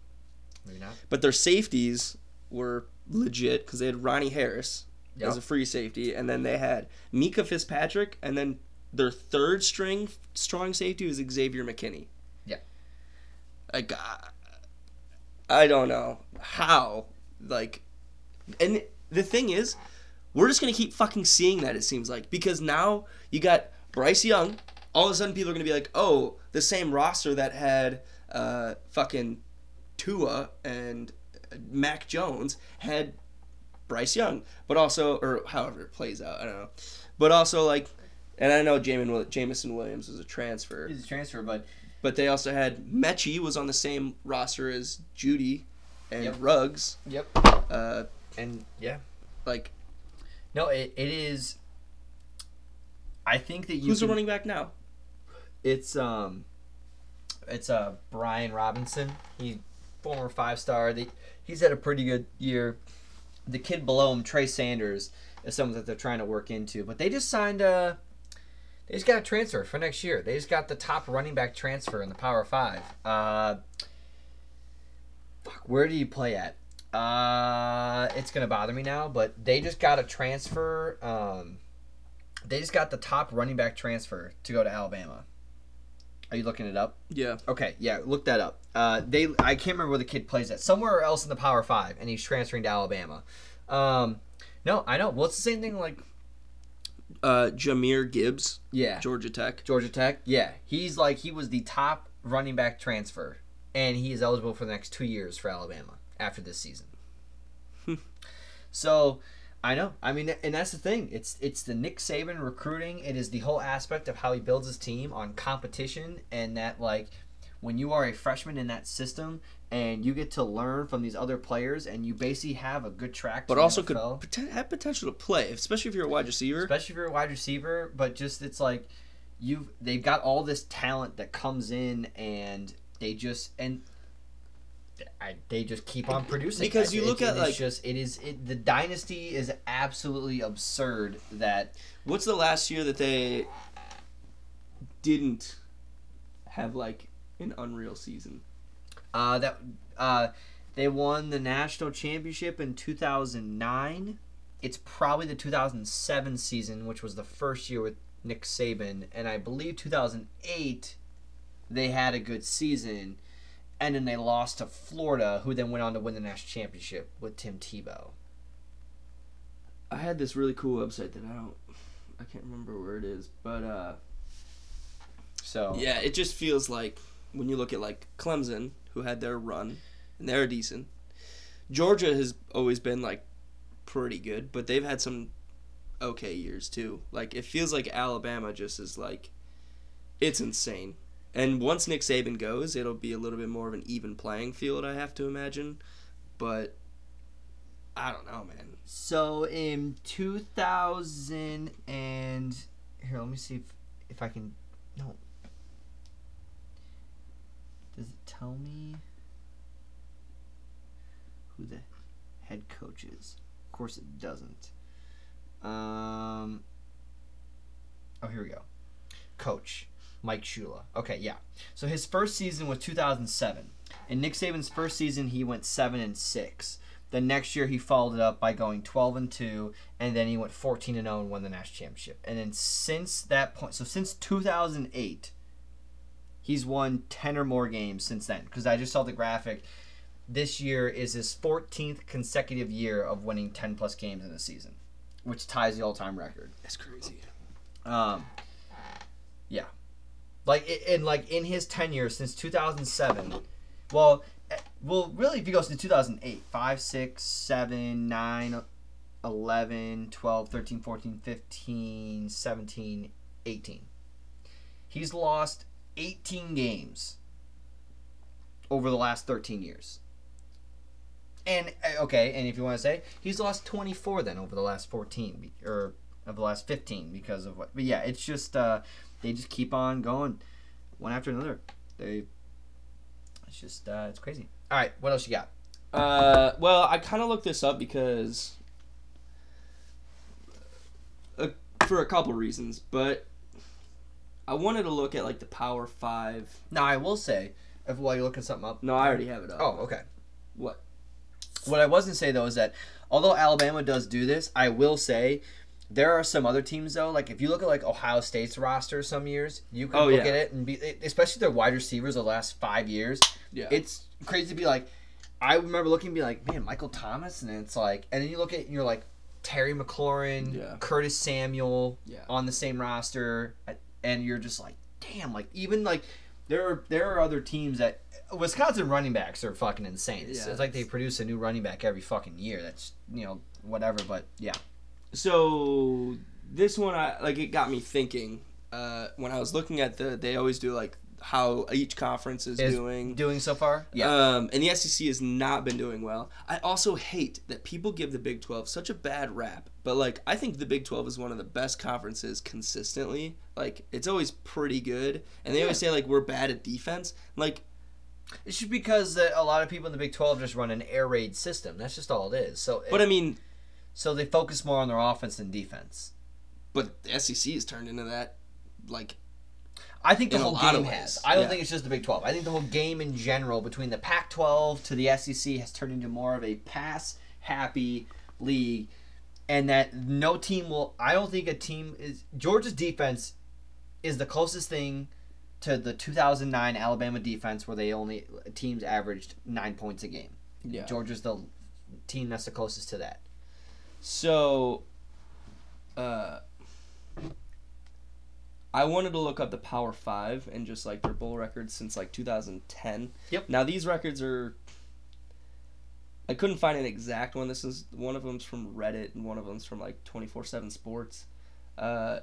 Maybe not. But their safeties were legit because they had Ronnie Harris Yep. as a free safety, and then they had Minkah Fitzpatrick, and then their third string strong safety was Xavier McKinney. Yeah. Like, I, I don't know how. Like, and the thing is, we're just gonna keep fucking seeing that. It seems like because now you got Bryce Young. All of a sudden, people are gonna be like, "Oh, the same roster that had uh, fucking Tua and Mac Jones had Bryce Young, but also, or however it plays out, I don't know. But also, like, and I know Jamin, Jameson Williams was a transfer, He's a transfer, but but they also had Metchie was on the same roster as Jeudy and Yep. Ruggs. yep. Uh, And yeah, like, no, it, it is. I think that you. who's the running back now? It's um, it's uh Brian Robinson. He former five star. He's had a pretty good year. The kid below him, Trey Sanders, is someone that they're trying to work into. But they just signed a. They just got a transfer for next year. They just got the top running back transfer in the Power Five. Uh, fuck, where do you play at? Uh, it's gonna bother me now, but they just got a transfer. Um, they just got the top running back transfer to go to Alabama. Are you looking it up? Yeah, Okay, yeah, look that up. Uh, they I can't remember where the kid plays at. Somewhere else in the Power Five, and he's transferring to Alabama. Um, No, I know. Well, it's the same thing. Like, Uh, Jahmyr Gibbs, yeah, Georgia Tech. Georgia Tech. Yeah, he's like he was the top running back transfer, and he is eligible for the next two years for Alabama after this season. so, I know. I mean, and that's the thing. It's it's the Nick Saban recruiting. It is the whole aspect of how he builds his team on competition, and that like when you are a freshman in that system and you get to learn from these other players, and you basically have a good track. But also could NFL. poten- have potential to play, especially if you're a wide receiver. especially if you're a wide receiver. But just it's like you've they've got all this talent that comes in, and they just and I, they just keep on producing. Because I- you it- look at, it like- just it is it, the dynasty is absolutely absurd that What's the last year that they didn't have like an unreal season? uh that uh they won the national championship in 2009 it's probably the 2007 season which was the first year with Nick Saban and I believe 2008 they had a good season and then they lost to Florida who then went on to win the national championship with Tim Tebow I had this really cool website that I don't, I can't remember where it is, but uh, so yeah, it just feels like when you look at like Clemson, who had their run, and they're decent. Georgia has always been like pretty good, but they've had some okay years too. Like it feels like Alabama just is like, it's insane. And once Nick Saban goes, it'll be a little bit more of an even playing field, I have to imagine. But I don't know, man. So in 2000 and here, let me see if, if I can. No. Does it tell me who the head coach is? Of course, it doesn't. Um. Oh, here we go. Coach Mike Shula. Okay, yeah. So his first season was 2007. In Nick Saban's first season, he went seven and six. The next year he followed it up by going 12 and 2 and then he went 14 and 0 and won the national championship. And then since that point, so since 2008 he's won 10 or more games since then because I just saw the graphic. This year is his 14th consecutive year of winning 10 plus games in a season, which ties the all-time record. That's crazy. Um, yeah, like in like in his tenure since 2007. Well, eh, well, really, if he goes to 2008, 5, 6, 7, 9, 11, 12, 13, 14, 15, 17, 18. He's lost 18 games over the last 13 years. And eh, okay, and if you want to say he's lost 24 then over the last 14 or of the last 15 because of what. But yeah, it's just uh, they just keep on going one after another. They it's just uh, it's crazy. All right, what else you got? Uh, well, I kind of looked this up because uh, for a couple reasons, but I wanted to look at like the Power Five. Now I will say, if while you're looking something up. No, I already have it up. Oh, okay. What? What I wasn't say though is that although Alabama does do this, I will say there are some other teams though. Like if you look at like Ohio State's roster, some years you can Oh, look yeah. at it and be, especially their wide receivers the last five years. Yeah. It's crazy to be like. I remember looking and be like, man, Michael Thomas, and it's like, and then you look at and you're like, Terry McLaurin, Yeah. Curtis Samuel, Yeah. on the same roster, and you're just like, damn, like even like there are there are other teams that Wisconsin running backs are fucking insane. It's, Yeah, it's like they produce a new running back every fucking year. That's you know whatever, but yeah. So this one, I like it got me thinking. Uh, when I was looking at the, they always do like how each conference is, Is doing. doing so far, yeah. Um, and the SEC has not been doing well. I also hate that people give the Big 12 such a bad rap. But, like, I think the Big 12 is one of the best conferences consistently. Like, it's always pretty good. And they always say, like, we're bad at defense. Like, it's just because a lot of people in the Big Twelve just run an air raid system. That's just all it is. So, but I mean, so they focus more on their offense than defense. but the SEC has turned into that. Like, I think the whole game has. I don't yeah. think it's just the Big 12. I think the whole game in general, between the Pac 12 to the SEC, has turned into more of a pass happy league. And that no team will. I don't think a team is. Georgia's defense is the closest thing to the 2009 Alabama defense where they only. Teams averaged nine points a game. yeah. Georgia's the team that's the closest to that. So, uh, I wanted to look up the Power Five and just like their bowl records since like 2010. Yep. Now these records are. I couldn't find an exact one. This is one of them's from Reddit and one of them's from like 24/7 Sports. Uh,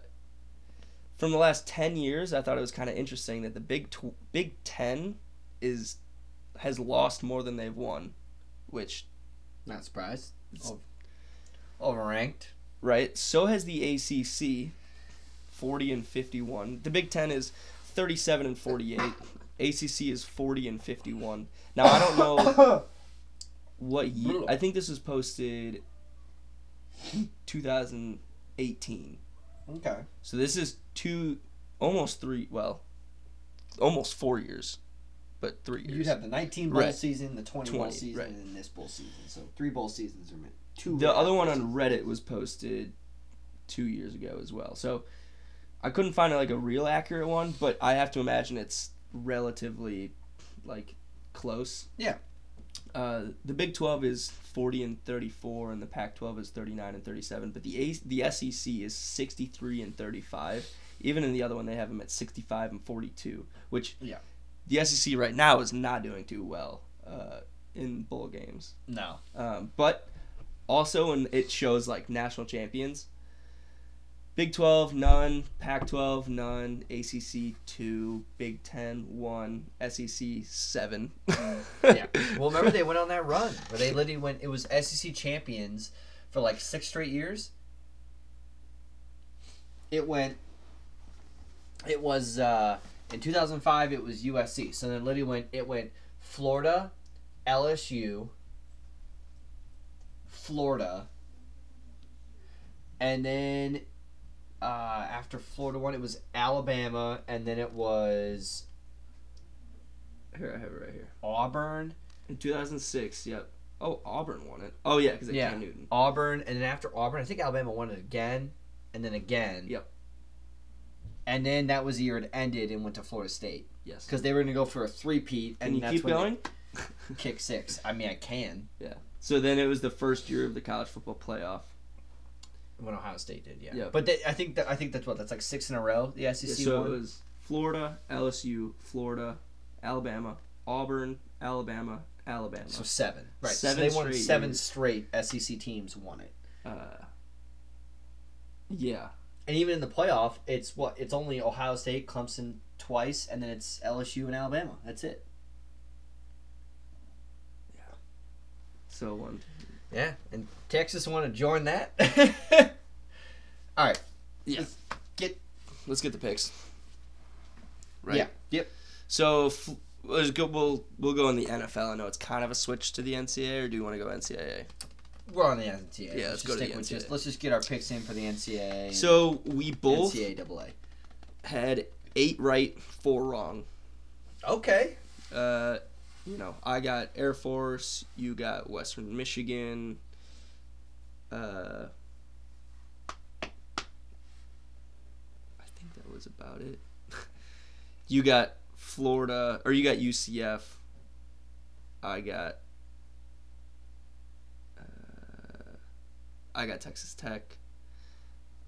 from the last 10 years, I thought it was kind of interesting that the Big tw- Big 10 is has lost more than they've won, which Not surprised. It's- Overranked. right? So has the ACC, 40 and 51. The Big 10 is 37 and 48. ACC is 40 and 51. Now, I don't know what year. I think this was posted 2018. Okay. So this is two, almost three, well, almost four years, but three years. You'd have the 19 bowl Right. season, the 20, 20, bowl season, right. and then this bowl season. So three bowl seasons are meant. Two. the other one on Reddit was posted two years ago as well. So I couldn't find like a real accurate one, but I have to imagine it's relatively like close. Yeah. Uh, the Big Twelve is forty and thirty four, and the Pac twelve is thirty nine and thirty seven. But the A- the SEC is sixty three and thirty five. Even in the other one, they have them at sixty five and forty two, which Yeah. the SEC right now is not doing too well uh, in bowl games. No. Um, but also, when it shows like national champions, Big 12, none. Pac 12, none. ACC, two. Big 10, one. SEC, seven. yeah. Well, remember they went on that run where they literally went. It was SEC champions for like six straight years. It went. It was uh, in 2005. It was USC. So then literally went. It went Florida, LSU, Florida, and then uh, after Florida won, it was Alabama, and then it was Here, I have it right here. Auburn. In 2006, yep. Oh, Auburn won it. Oh, yeah, because they Yeah. Cam Newton. Auburn, and then after Auburn, I think Alabama won it again, and then again. Yep. And then that was the year it ended and went to Florida State Yes. because they were going to go for a three-peat, Can and you that's keep when going? kick six. I mean, I can. yeah. So then it was the first year of the college football playoff. When Ohio State did, yeah. Yeah. But they, I think that I think that's what that's like six in a row. The SEC Yeah, so won. it was Florida, LSU, Florida, Alabama, Auburn, Alabama, Alabama. so seven. Right. Seven so they won straight seven years. straight SEC teams won it. Uh, yeah. And even in the playoff, it's what it's only Ohio State, Clemson twice, and then it's LSU and Alabama. That's it. So one. Yeah, and Texas want to join that. All right. Yeah. Let's get Let's get the picks. Right. Yeah. Yep. So f- let's go. We'll we'll go in the NFL. I know it's kind of a switch to the NCAA, or do you want to go NCAA? We're on the NCAA. Yeah, let's go to stick the with NCAA. Just, let's just get our picks in for the NCAA. So we both NCAA. had eight right, four wrong. Okay. Uh, you know, I got Air Force. You got Western Michigan. Uh, I think that was about it. you got Florida, or you got UCF. I got. Uh, I got Texas Tech.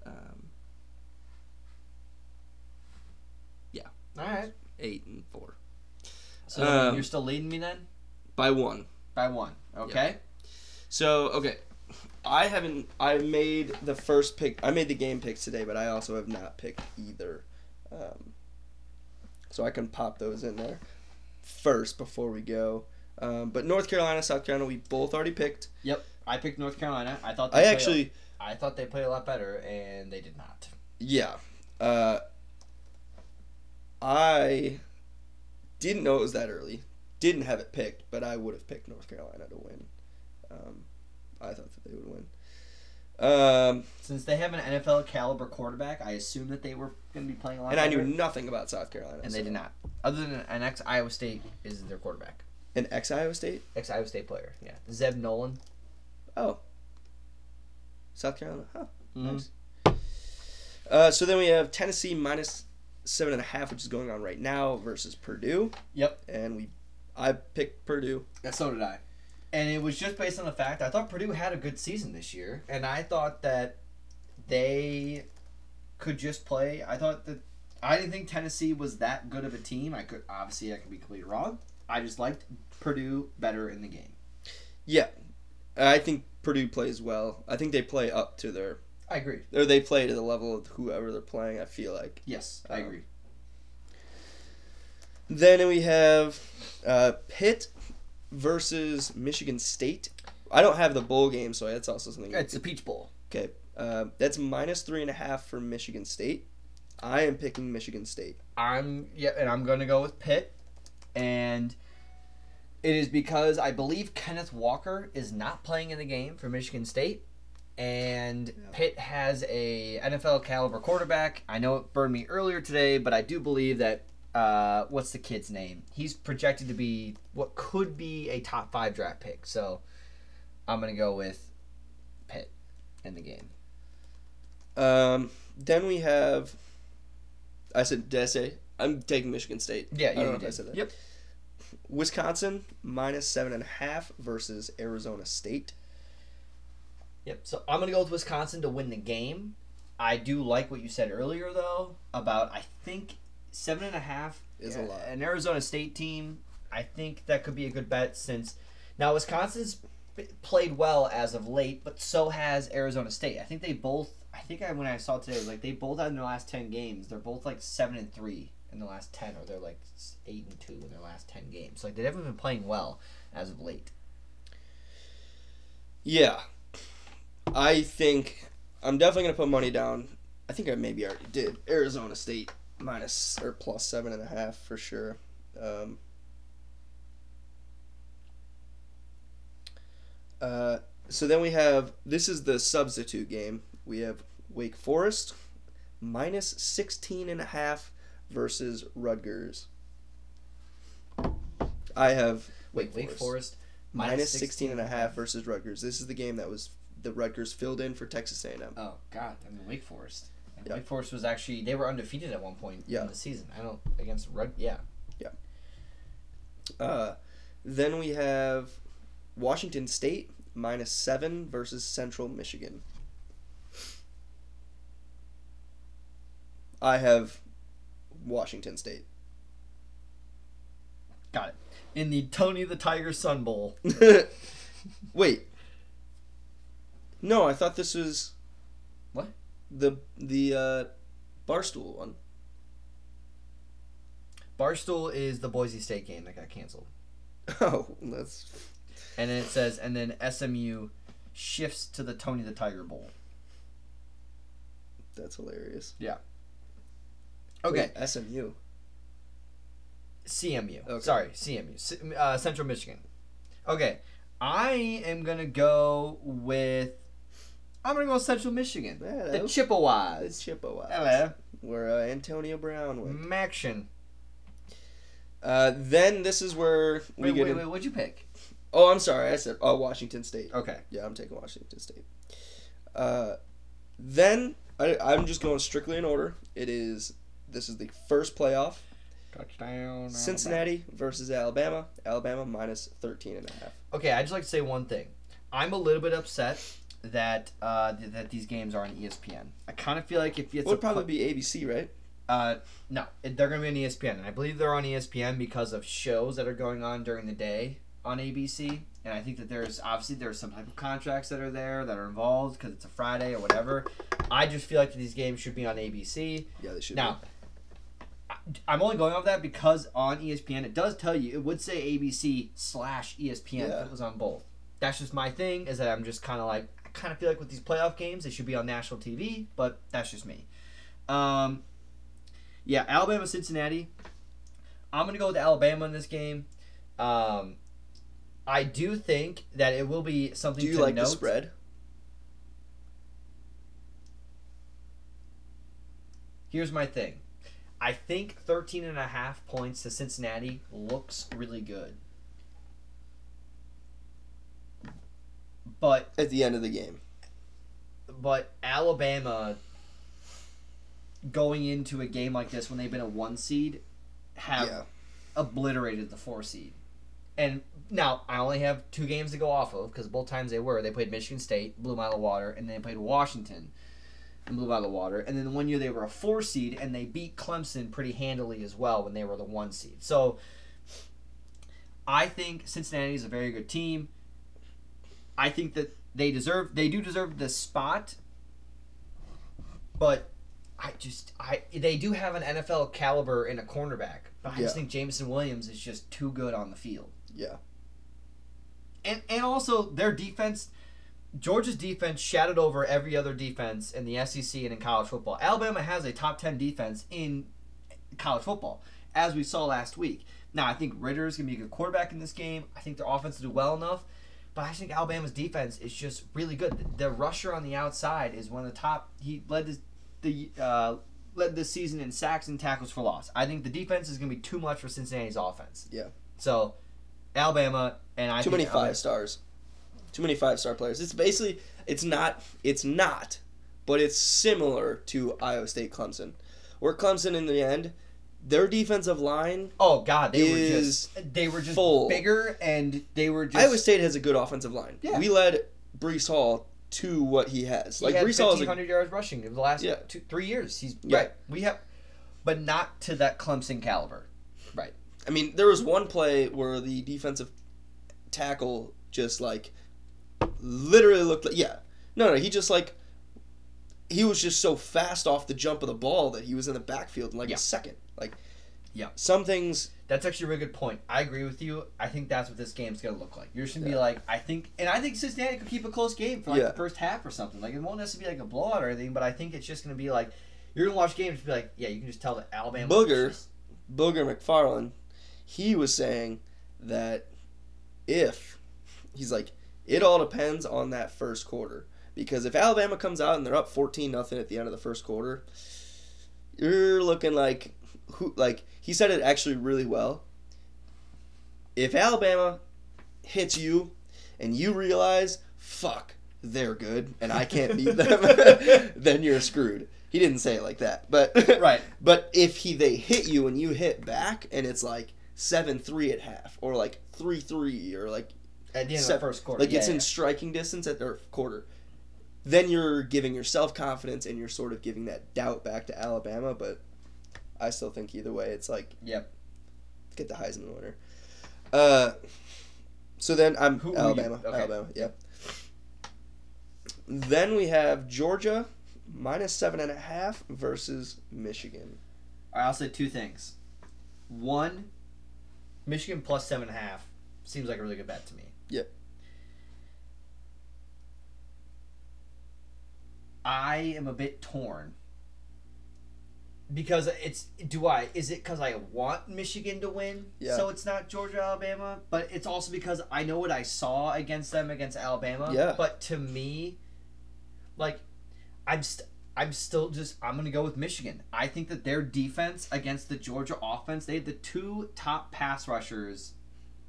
Um, All right. eight and four So Um, you're still leading me then by one. by one. Okay. So okay, I haven't. I made the first pick. I made the game picks today, but I also have not picked either. Um, so I can pop those in there first before we go. Um, but North Carolina, South Carolina, we both already picked. Yep. I picked North Carolina. I thought. I They played actually, A, I thought they played a lot better, and they did not. yeah, uh, I didn't know it was that early. Didn't have it picked, but I would have picked North Carolina to win. Um, I thought that they would win. Um, Since they have an NFL caliber quarterback, I assume that they were going to be playing a lot. and I knew nothing about South Carolina. and they did not. Other than an ex Iowa State is their quarterback. An ex Iowa State. Ex Iowa State player. Yeah. Zeb Noland. Oh, South Carolina. Huh. Mhm. Nice. Uh, so then we have Tennessee minus seven and a half, which is going on right now, versus Purdue. Yep. And we, I picked Purdue. Yeah, so did I. and it was just based on the fact I thought Purdue had a good season this year, and I thought that they could just play. I thought that I didn't think Tennessee was that good of a team. I could obviously I could be completely wrong. I just liked Purdue better in the game. Yeah, I think Purdue plays well. I think they play up to their I agree. or they play to the level of whoever they're playing. I feel like. Yes, I Um, agree. Then we have uh, Pitt versus Michigan State. I don't have the bowl game, so that's also something. It's the Peach Bowl. Okay, uh, that's minus three and a half for Michigan State. I am picking Michigan State. I'm yeah, and I'm gonna go with Pitt, and it is because I believe Kenneth Walker is not playing in the game for Michigan State, and Pitt has a NFL caliber quarterback. I know it burned me earlier today, but I do believe that uh, what's the kid's name? He's projected to be what could be a top five draft pick. So I'm gonna go with Pitt in the game. Um, then we have. I said, did I say? I'm taking Michigan State. Yeah, I don't know you if I did. said that. Yep. Wisconsin minus seven and a half versus Arizona State. Yep. So I'm gonna go with Wisconsin to win the game. I do like what you said earlier though about I think seven and a half Is a lot. An Arizona State team. I think that could be a good bet since now Wisconsin's played well as of late, but so has Arizona State. I think they both. I think I when I saw today like they both had in their last ten games. They're both like seven and three in the last ten, or they're like eight and two in their last ten games. Like they haven't been playing well as of late. Yeah, I think I'm definitely gonna put money down. I think I maybe already did. Arizona State minus or plus seven and a half for sure. Um, uh, so then we have this is the substitute game. We have Wake Forest minus 16 and a half versus Rutgers. I have Wait, Wake Forest minus 16 and a half versus Rutgers. This is the game that was the Rutgers filled in for Texas A&M. Oh God, I mean Wake Forest. And Yeah. Wake Forest was actually they were undefeated at one point Yeah. in the season. I don't against Rug. Yeah, Uh, then we have Washington State minus 7 versus Central Michigan. I have Washington State. got it. In the Tony the Tiger Sun Bowl. Wait. No, I thought this was What? The the uh Barstool one. Barstool is the Boise State game that got canceled, Oh, that's and then it says, and then SMU shifts to the Tony the Tiger Bowl. that's hilarious. Yeah. Okay, Wait, SMU. CMU. Okay. Sorry, CMU. C- uh, Central Michigan. Okay, I am gonna go with. I'm gonna go with Central Michigan. The Chippewas. It's Chippewa. Hello. Where uh, Antonio Brown went. MACtion. Uh, then this is where we Wait, get wait, in- wait. What'd you pick? Oh, I'm sorry. I said oh Washington State. Okay. Yeah, I'm taking Washington State. Uh, then I, I'm just going strictly in order. It is this is the first playoff. Touchdown. Cincinnati versus Alabama. Alabama minus 13 and a half. Okay, I'd just like to say one thing. I'm a little bit upset that uh, th- that these games are on ESPN. I kind of feel like if it's It would probably pl- be ABC, right? uh, no, they're going to be on ESPN, and I believe they're on ESPN because of shows that are going on during the day on ABC. And I think that there's obviously there's some type of contracts that are there that are involved because it's a Friday or whatever. I just feel like these games should be on ABC. Yeah, they should. Now, I- I'm only going off that because on ESPN it does tell you it would say ABC slash ESPN Yeah. if it was on both. That's just my thing. Is that I'm just kind of like kind of feel like with these playoff games they should be on national TV, but that's just me. Um, yeah, Alabama Cincinnati. I'm gonna go with Alabama in this game. Um, I do think that it will be something. Do you to like note. the spread? Here's my thing. I think 13 and a half points to Cincinnati looks really good. But At the end of the game. but Alabama going into a game like this when they've been a 1 seed have yeah. obliterated the 4 seed. and now I only have two games to go off of because both times they were they played Michigan State, blew them out of the water, and then they played Washington, and blew them out of the water. And then the one year they were a four seed and they beat Clemson pretty handily as well when they were the one seed. So I think Cincinnati is a very good team. I think that they deserve they do deserve the spot, but I just I they do have an NFL caliber in a cornerback, but I just think Jameson Williams is just too good on the field. Yeah. And and also their defense, Georgia's defense shadowed over every other defense in the SEC and in college football. Alabama has a top ten defense in college football, as we saw last week. Now I think Ridder is gonna be a good quarterback in this game. I think their offense will do well enough. But I think Alabama's defense is just really good. The rusher on the outside is one of the top. He led this, the uh, led this season in sacks and tackles for loss. I think the defense is going to be too much for Cincinnati's offense. Yeah. So, Alabama and I Too many Alabama- five stars. Too many five star players. It's basically it's not it's not, but it's similar to Iowa State Clemson. Where Clemson in the end, their defensive line Oh God, they were just they were just full. bigger and they were just. Iowa State has a good offensive line. Yeah. We led Breece Hall to what he has. he Like had Breece Hall is 1,500 yards rushing in the last Yeah. two, three years. He's Yeah. right. We have, but not to that Clemson caliber. Right. I mean, there was one play where the defensive tackle just like literally looked like yeah. No, no, he just like he was just so fast off the jump of the ball that he was in the backfield in like Yeah. a second. Like Yeah. some things That's actually a really good point. I agree with you. I think that's what this game's gonna look like. You're just gonna be like, I think, and I think Cincinnati could keep a close game for like Yeah. the first half or something. Like it won't necessarily be like a blowout or anything, but I think it's just gonna be like you're gonna watch games and be like, yeah, you can just tell that Alabama. Booger. just- Booger McFarland, he was saying that if he's like it all depends on that first quarter because if Alabama comes out and they're up 14 nothing at the end of the first quarter, you're looking like who like he said it actually really well. If Alabama hits you and you realize fuck they're good and I can't beat them, then you're screwed. He didn't say it like that, but Right. But if he they hit you and you hit back and it's like seven three at half or like three three or like at the end Seven- of the first quarter. like yeah, it's yeah. in striking distance at their quarter, then you're giving yourself confidence and you're sort of giving that doubt back to Alabama. But I still think either way, it's like Yep. get the Heisman winner. Uh, so then I'm Who? Alabama. Okay. Alabama. Yep. Then we have Georgia minus seven and a half versus Michigan. All right, I'll say two things. One, Michigan plus seven and a half seems like a really good bet to me. Yep. I am a bit torn because it's do I is it because I want Michigan to win Yeah. so it's not Georgia Alabama but it's also because I know what I saw against them against Alabama Yeah. but to me like I'm st- I'm still just I'm gonna go with Michigan I think that their defense against the Georgia offense they had the two top pass rushers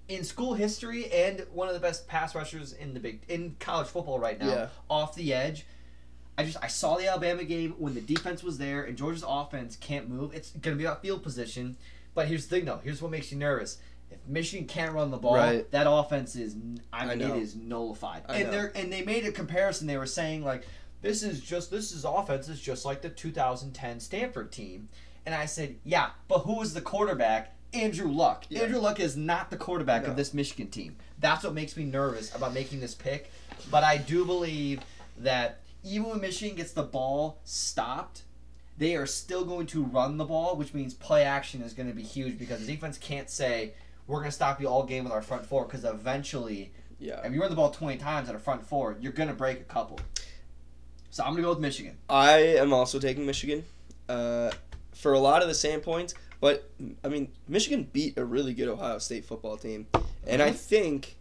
in school history and one of the best pass rushers in the big in college football right now Yeah. off the edge I just I saw the Alabama game when the defense was there and Georgia's offense can't move. It's gonna be about field position. But here's the thing though. Here's what makes you nervous. If Michigan can't run the ball, Right. that offense is I I mean know. it is nullified. I and they're and they made a comparison. They were saying like this is just this is offense is just like the 2010 Stanford team. And I said, yeah, but who was the quarterback? Andrew Luck. Yeah. Andrew Luck is not the quarterback No. of this Michigan team. That's what makes me nervous about making this pick. But I do believe that even when Michigan gets the ball stopped, they are still going to run the ball, which means play action is going to be huge because the defense can't say, we're going to stop you all game with our front four because eventually, Yeah. if you run the ball 20 times at a front four, you're going to break a couple. So I'm going to go with Michigan. I am also taking Michigan uh, for a lot of the same points, but I mean, Michigan beat a really good Ohio State football team, and I Mhm. think,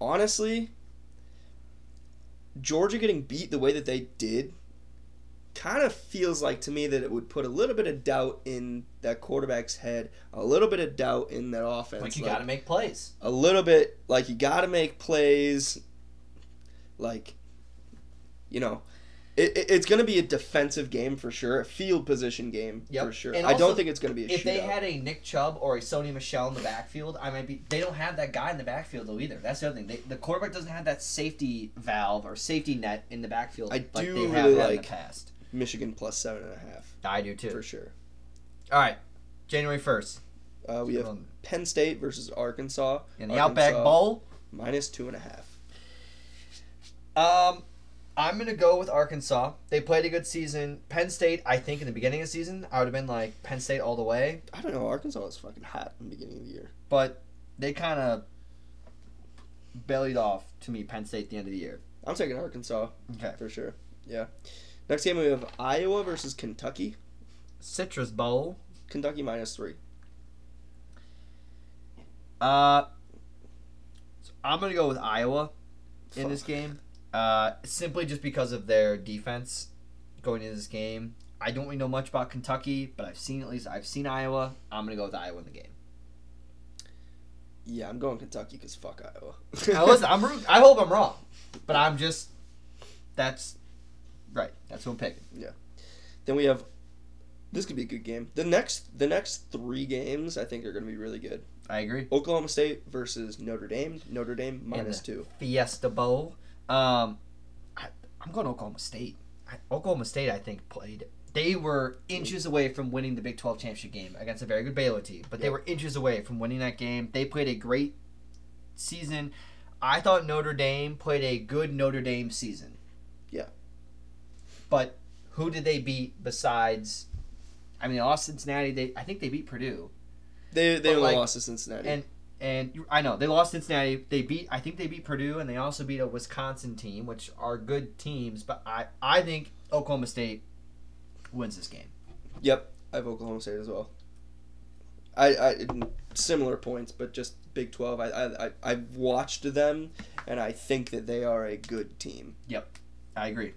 honestly, Georgia getting beat the way that they did kind of feels like to me that it would put a little bit of doubt in that quarterback's head, a little bit of doubt in that offense. Like you like- got to make plays. a little bit like you got to make plays like you know It, it- it's going to be a defensive game for sure, a field position game Yep. for sure. And I also, don't think it's going to be a If they had a Nick Chubb or a Sony Michel in the backfield, I might be. They don't have that guy in the backfield though either. That's the other thing. They, the quarterback doesn't have that safety valve or safety net in the backfield. I do they have really like- past. Michigan plus seven and a half I do too. for sure. All right, January first Uh, we have Penn State versus Arkansas. in the Outback Bowl. minus two and a half. Um, I'm gonna go with Arkansas. They played a good season. Penn State, I think, in the beginning of the season, I would have been like Penn State all the way, I don't know. Arkansas was fucking hot in the beginning of the year. but they kind of bellied off to me Penn State at the end of the year. I'm taking Arkansas Okay. for sure. Yeah. Next game we have Iowa versus Kentucky. Citrus Bowl. Kentucky minus three. Uh, so I'm gonna go with Iowa in this game. Uh, simply just because of their defense going into this game. I don't really know much about Kentucky, but I've seen at least I've seen Iowa. I'm gonna go with Iowa in the game. Yeah, I'm going Kentucky because fuck Iowa. Now listen, I'm root- I hope I'm wrong, but I'm just that's right. That's what I'm picking. Yeah. Then we have this could be a good game. The next the next three games I think are going to be really good. I agree. Oklahoma State versus Notre Dame. Notre Dame minus the- two. Fiesta Bowl. Um, I, I'm going to Oklahoma State. I, Oklahoma State, I think, played. They were inches away from winning the Big 12 championship game against a very good Baylor team, but they were inches away from winning that game. They played a great season. I thought Notre Dame played a good Notre Dame season. Yeah. But who did they beat besides? I mean, they lost Cincinnati. They I think they beat Purdue. They they only like- lost to Cincinnati. and and I know they lost Cincinnati. They beat I think they beat Purdue and they also beat a Wisconsin team, which are good teams. But I I think Oklahoma State wins this game. yep, I have Oklahoma State as well. I, I similar points, but just Big Twelve. I I I- I've watched them, and I think that they are a good team. Yep, I agree.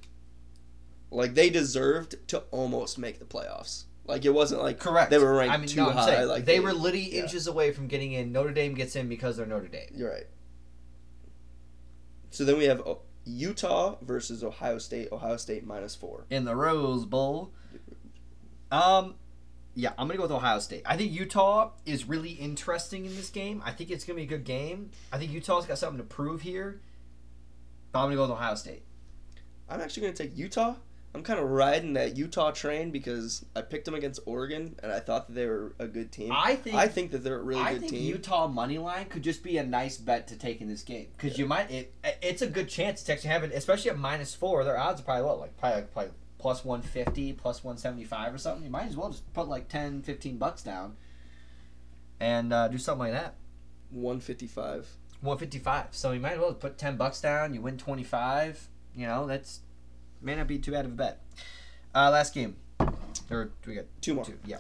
Like they deserved to almost make the playoffs. Like it wasn't like Correct. They were ranked I mean, too no, high. saying like they, were literally yeah. inches away from getting in. Notre Dame gets in because they're Notre Dame. You're right. So then we have oh, Utah versus Ohio State. Ohio State minus four. in the Rose Bowl. Um, yeah, I'm gonna go with Ohio State. I think Utah is really interesting in this game. I think it's gonna be a good game. I think Utah's got something to prove here. But I'm gonna go with Ohio State. I'm actually going to take Utah. I'm kind of riding that Utah train because I picked them against Oregon and I thought that they were a good team. I think I think that they're a really I good think team. Utah money line could just be a nice bet to take in this game because you might it. It's a good chance to actually have it, especially at minus four. Their odds are probably what like probably like probably plus one fifty, plus one seventy five or something. You might as well just put like 10, 15 bucks down and uh, do something like that. 155. One fifty five. So you might as well put ten bucks down. You win twenty five. You know that's may not be too bad of a bet. Uh, last game, or do we got Two more. two? Yeah.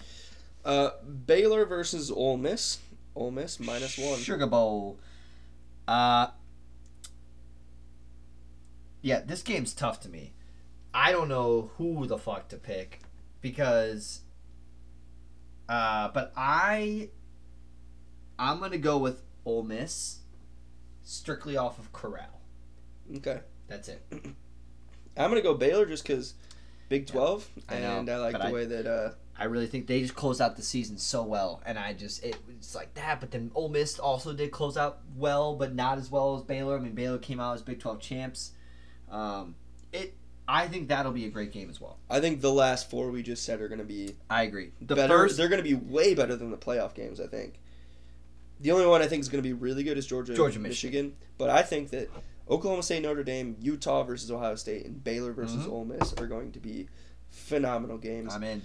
Uh, Baylor versus Ole Miss. Ole Miss minus one. Sugar Bowl. Uh, yeah, this game's tough to me. I don't know who the fuck to pick because. Uh, but I. I'm gonna go with Ole Miss, strictly off of Corral. Okay. That's it. I'm going to go Baylor just because Big 12. I know, and I like the I- way that. Uh, I really think they just closed out the season so well, and I just it, it's like that. But then Ole Miss also did close out well, but not as well as Baylor. I mean, Baylor came out as Big Twelve champs. Um, it. I think that'll be a great game as well. I think the last four we just said are going to be I agree. The better. first They're going to be way better than the playoff games. I think. The only one I think is going to be really good is Georgia, Georgia, Michigan. But I think that Oklahoma State, Notre Dame, Utah versus Ohio State, and Baylor versus Mhm. Ole Miss are going to be phenomenal games. I'm in.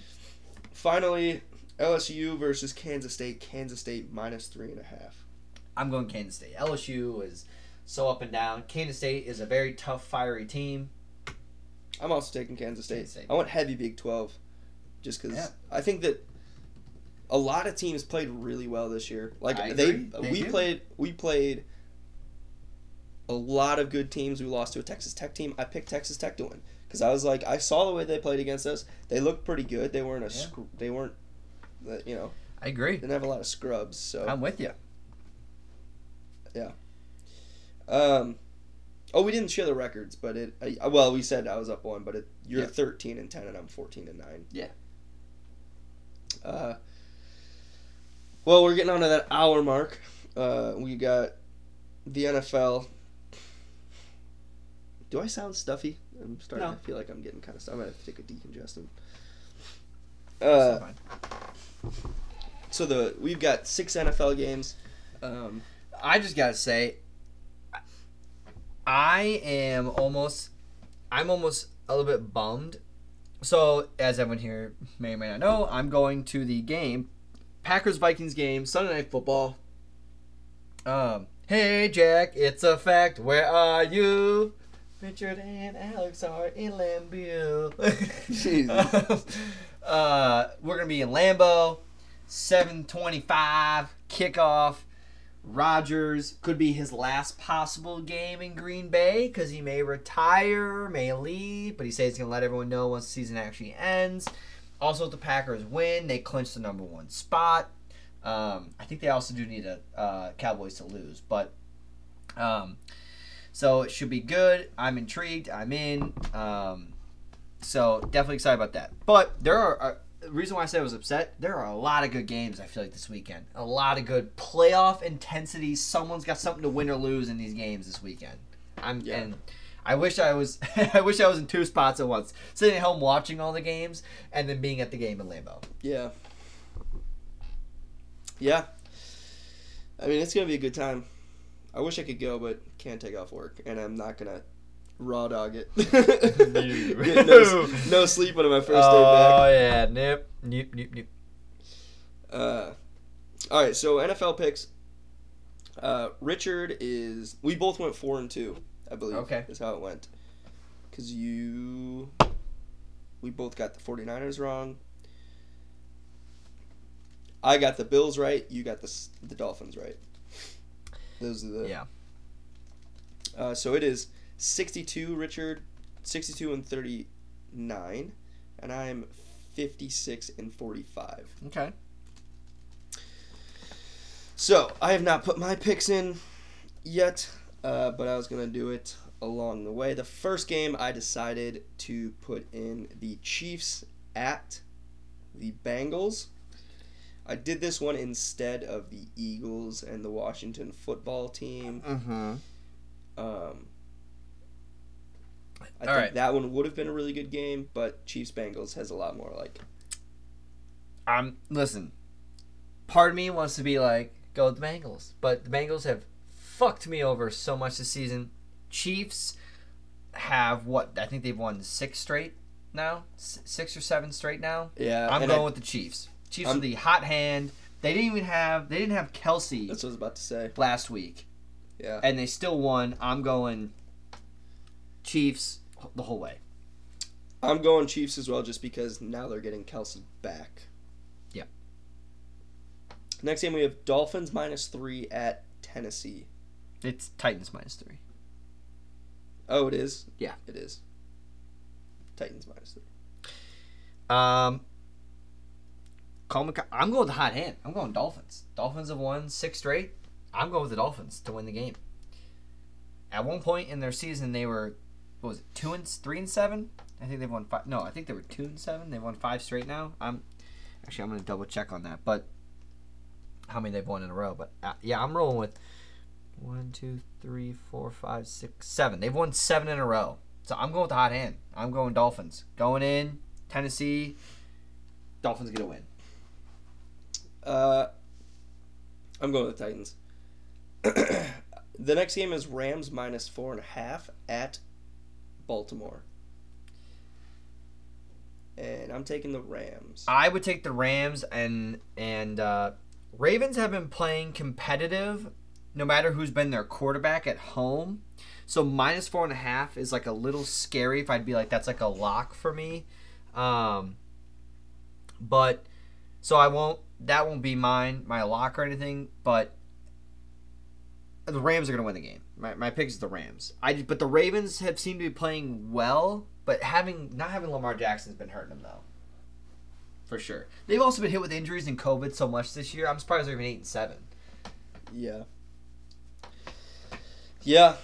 Finally, LSU versus Kansas State. Kansas State minus three and a half. I'm going Kansas State. LSU is so up and down. Kansas State is a very tough, fiery team. I'm also taking Kansas State. Kansas State. I want heavy Big Twelve, just because Yeah. I think that a lot of teams played really well this year. Like they. They we do. played, we played a lot of good teams. We lost to a Texas Tech team. I picked Texas Tech to win because I was like, I saw the way they played against us. They looked pretty good. They weren't a, Yeah. scr- they weren't, you know, I agree. didn't have a lot of scrubs. So I'm with you. Yeah. Um, Oh, we didn't share the records, but it. I, well, we said I was up one, but it, you're Yeah. 13 and 10, and I'm 14 and nine. Yeah. Uh. Well, we're getting on to that hour mark. Uh, we got the NFL. Do I sound stuffy? I'm starting No. to feel like I'm getting kind of stuffy. I might have to take a decongestant. Uh, so the we've got six NFL games. Um, I just gotta say, I am almost, I'm almost a little bit bummed. So, as everyone here may or may not know, I'm going to the game, Packers Vikings game, Sunday Night Football. Um, hey Jack, it's a fact. Where are you? Richard and Alex are in Lambeau. uh, we're gonna be in Lambeau. 7:25 kickoff. Rodgers could be his last possible game in Green Bay because he may retire, may leave, but he says he's going to let everyone know once the season actually ends. Also, if the Packers win, they clinch the number one spot. Um, I think they also do need a uh, Cowboys to lose, but um, so it should be good. I'm intrigued. I'm in. Um, so definitely excited about that. But there are. Uh, reason why I said I was upset, there are a lot of good games, I feel like, this weekend. A lot of good playoff intensity. Someone's got something to win or lose in these games this weekend. I'm Yeah. and I wish I was I wish I was in two spots at once. Sitting at home watching all the games and then being at the game in Lambeau. yeah. Yeah. I mean, it's gonna be a good time. I wish I could go, but can't take off work, and I'm not gonna raw dog it. No, no sleep on my first day back. oh yeah, nip, nip, nip, nip. Uh, all right, so NFL picks. Uh, Richard is. We both went four and two, I believe. Okay. Is how it went. Because you. We both got the 49ers wrong. I got the Bills right. You got the the Dolphins right. Those are the. Yeah. Uh, so it is 62, Richard, 62 and 39, and I'm 56 and 45. Okay. So I have not put my picks in yet, uh, but I was gonna do it along the way. The first game I decided to put in the Chiefs at the Bengals. I did this one instead of the Eagles and the Washington football team. Mm-hmm. Um, I All think right. that one would have been a really good game, but Chiefs Bengals has a lot more like. I'm listen. Part of me wants to be like go with the Bengals, but the Bengals have fucked me over so much this season. Chiefs have what? I think they've won six straight now, six or seven straight now. Yeah, I'm going I- with the Chiefs. Chiefs I'm- are the hot hand. They didn't even have they didn't have Kelce That's what I was about to say. last week, Yeah. and they still won. I'm going Chiefs the whole way. I'm going Chiefs as well, just because now they're getting Kelce back. Yep. Next game we have Dolphins minus three at Tennessee. It's Titans minus three. Oh, it is. Yeah. it is. Titans minus three. Um, McCa- I'm going with the hot hand. I'm going Dolphins. Dolphins have won six straight. I'm going with the Dolphins to win the game. At one point in their season, they were what was it two and three and seven? I think they've won five. No, I think they were two and seven. They've won five straight now. I'm actually I'm gonna double check on that, but how many they've won in a row? But uh, yeah, I'm rolling with one, two, three, four, five, six, seven. They've won seven in a row. So I'm going with the hot hand. I'm going Dolphins. Going in Tennessee. Dolphins get a win. Uh, I'm going with the Titans. The next game is Rams minus four and a half at Baltimore. And I'm taking the Rams. I would take the Rams and and uh, Ravens have been playing competitive, no matter who's been their quarterback at home. So minus four and a half is like a little scary. If I'd be like that's like a lock for me, um, but so I won't. That won't be mine, my lock or anything. But the Rams are gonna win the game. My, my pick is the Rams. I but the Ravens have seemed to be playing well, but having not having Lamar Jackson's been hurting them though for sure. They've also been hit with injuries and COVID so much this year. I'm surprised they're even eight and seven. Yeah. Yeah.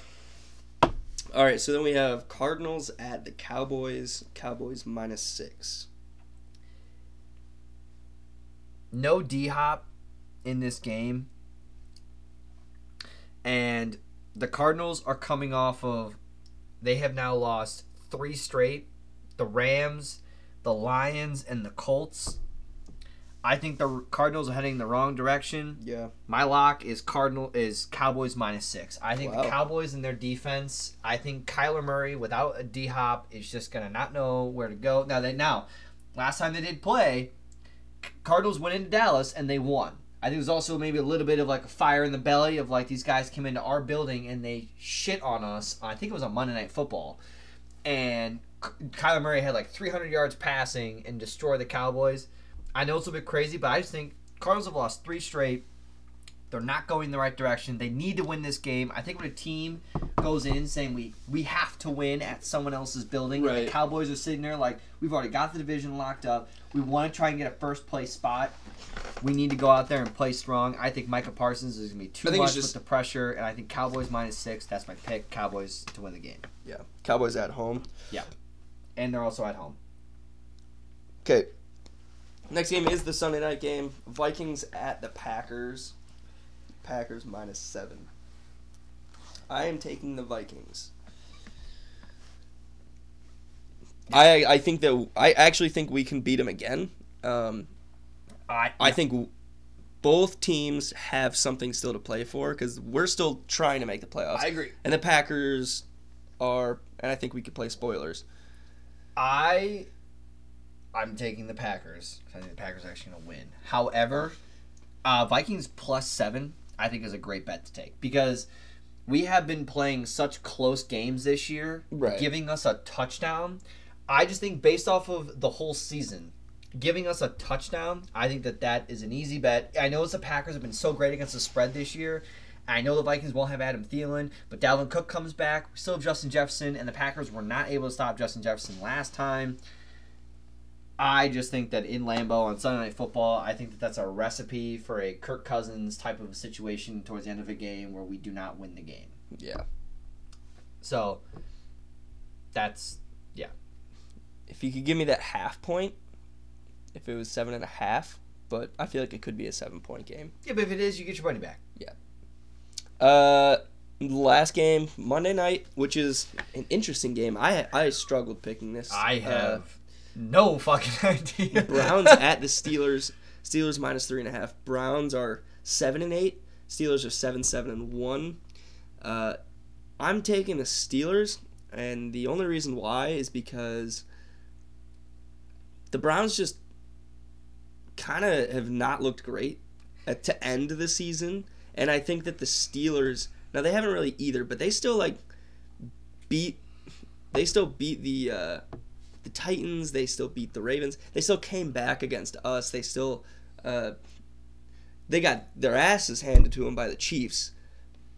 All right, so then we have Cardinals at the Cowboys. Cowboys minus six. No D Hop in this game. And the Cardinals are coming off of they have now lost three straight. The Rams, the Lions, and the Colts. I think the Cardinals are heading in the wrong direction. Yeah. My lock is Cardinal is Cowboys minus six. I think Wow. the Cowboys and their defense. I think Kyler Murray without a D Hop is just gonna not know where to go. Now they now, last time they did play, Cardinals went into Dallas and they won. I think there's also maybe a little bit of like a fire in the belly of like these guys came into our building and they shit on us. I think it was on Monday Night Football, and Kyler Murray had like 300 yards passing and destroyed the Cowboys. I know it's a bit crazy, but I just think Cardinals have lost three straight. They're not going the right direction. They need to win this game. I think when a team goes in saying we we have to win at someone else's building, and the Cowboys are sitting there like we've already got the division locked up. We want to try and get a first place spot. We need to go out there and play strong. I think Micah Parsons is gonna be too much just- with the pressure, and I think Cowboys minus six. That's my pick. Cowboys to win the game, Yeah. Cowboys at home. Yeah, and they're also at home. Okay. Next game is the Sunday night game. Vikings at the Packers. Packers minus seven. I am taking the Vikings. I I think that I actually think we can beat them again. Um, I I think both teams have something still to play for because we're still trying to make the playoffs, I agree. and the Packers are, and I think we could play spoilers. I I'm taking the Packers. I think the Packers are actually going to win. However, uh, Vikings plus seven I think is a great bet to take because we have been playing such close games this year, Right. giving us a touchdown. I just think based off of the whole season, giving us a touchdown, I think that that is an easy bet. I know it's the Packers have been so great against the spread this year. I know the Vikings won't have Adam Thielen, but Dalvin Cook comes back. We still have Justin Jefferson, and the Packers were not able to stop Justin Jefferson last time. I just think that in Lambeau on Sunday Night Football, I think that that's a recipe for a Kirk Cousins type of situation towards the end of a game where we do not win the game. Yeah. So that's yeah. If you could give me that half point, if it was seven and a half, but I feel like it could be a seven point game. yeah. But if it is, you get your money back. Yeah. Uh, last game Monday night, which is an interesting game. I I struggled picking this. I Uh, have no fucking idea. Browns at the Steelers. Steelers minus three and a half. Browns are seven and eight. Steelers are seven seven and one. Uh, I'm taking the Steelers, and the only reason why is because the Browns just kind of have not looked great at, to end the season, and I think that the Steelers now they haven't really either, but they still like beat they still beat the uh, the Titans. They still beat the Ravens. They still came back against us. They still uh, they got their asses handed to them by the Chiefs,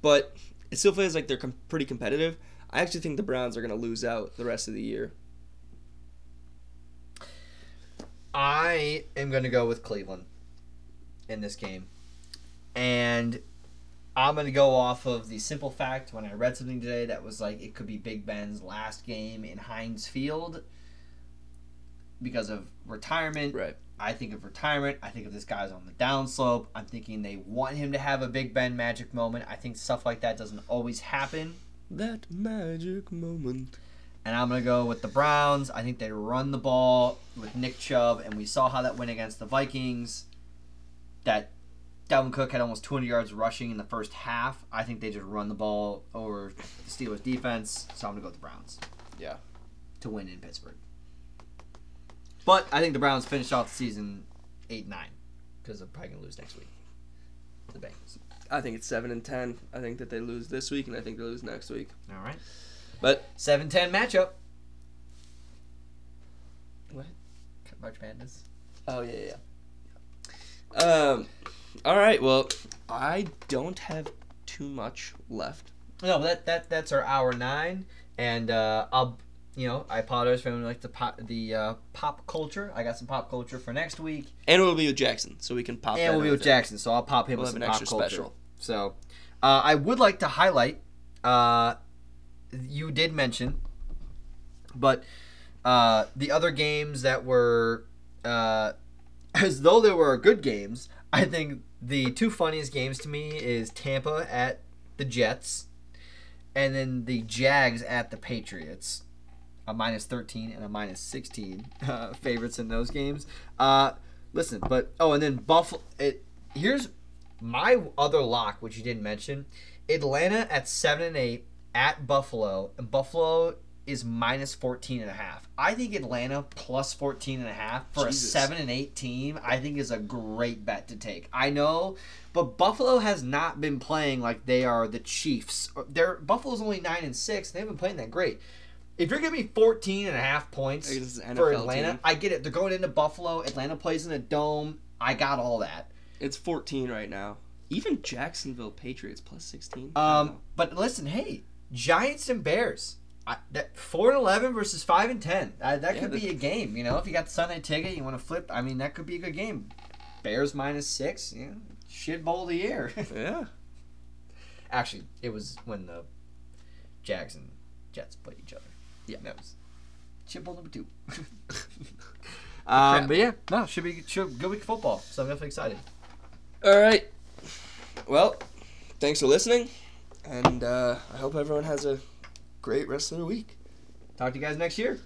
but it still feels like they're com- pretty competitive. I actually think the Browns are going to lose out the rest of the year. I am going to go with Cleveland in this game. And I'm going to go off of the simple fact when I read something today that was like it could be Big Ben's last game in Heinz Field because of retirement. Right. I think of retirement. I think of this guy's on the downslope. I'm thinking they want him to have a Big Ben magic moment. I think stuff like that doesn't always happen. That magic moment. And I'm going to go with the Browns. I think they run the ball with Nick Chubb, and we saw how that went against the Vikings. That Dalvin Cook had almost 200 yards rushing in the first half. I think they just run the ball over the Steelers' defense, so I'm going to go with the Browns. Yeah. To win in Pittsburgh. But I think the Browns finish off the season 8 9 because they're probably going to lose next week to the Bengals. I think it's seven and ten. I think that they lose this week, and I think they lose next week. All right. But 7 10 matchup. What? March Madness. Oh yeah, yeah. Um, all right. Well, I don't have too much left. No, that that that's our hour nine, and uh, I'll you know I apologize for like the pop the uh, pop culture. I got some pop culture for next week, And we'll be with Jackson, so we can pop. And we'll be with. Jackson, so I'll pop him We'll with some an pop extra culture. special. So, uh, I would like to highlight uh, you did mention, but uh, the other games that were uh, as though they were good games. I think the two funniest games to me is Tampa at the Jets, and then the Jags at the Patriots. A minus thirteen and a minus sixteen uh, favorites in those games. Uh, listen, but oh, and then Buffalo. It here's my other lock, which you didn't mention. Atlanta at seven and eight at Buffalo, and Buffalo is minus 14 and a half. I think Atlanta plus 14 and a half for Jesus. a 7 and 8 team, I think is a great bet to take. I know, but Buffalo has not been playing like they are the Chiefs. They're Buffalo's only 9 and 6. They haven't been playing that great. If you're giving me be 14 and a half points for Atlanta, team. I get it. They're going into Buffalo. Atlanta plays in a dome. I got all that. It's 14 right now. Even Jacksonville Patriots plus 16. Um, but listen, hey, Giants and Bears. I, that four and eleven versus five and ten. Uh, that Yeah, could be a game. You know, if you got the Sunday ticket, you want to flip. I mean, that could be a good game. Bears minus six. Yeah, shit bowl of the year. yeah. Actually, it was when the Jags and Jets played each other. Yeah. that was shit bowl number two. Um, but yeah, no, should be should good week of football. So I'm definitely excited. All right. Well, thanks for listening, and uh, I hope everyone has a great rest of the week. Talk to you guys next year.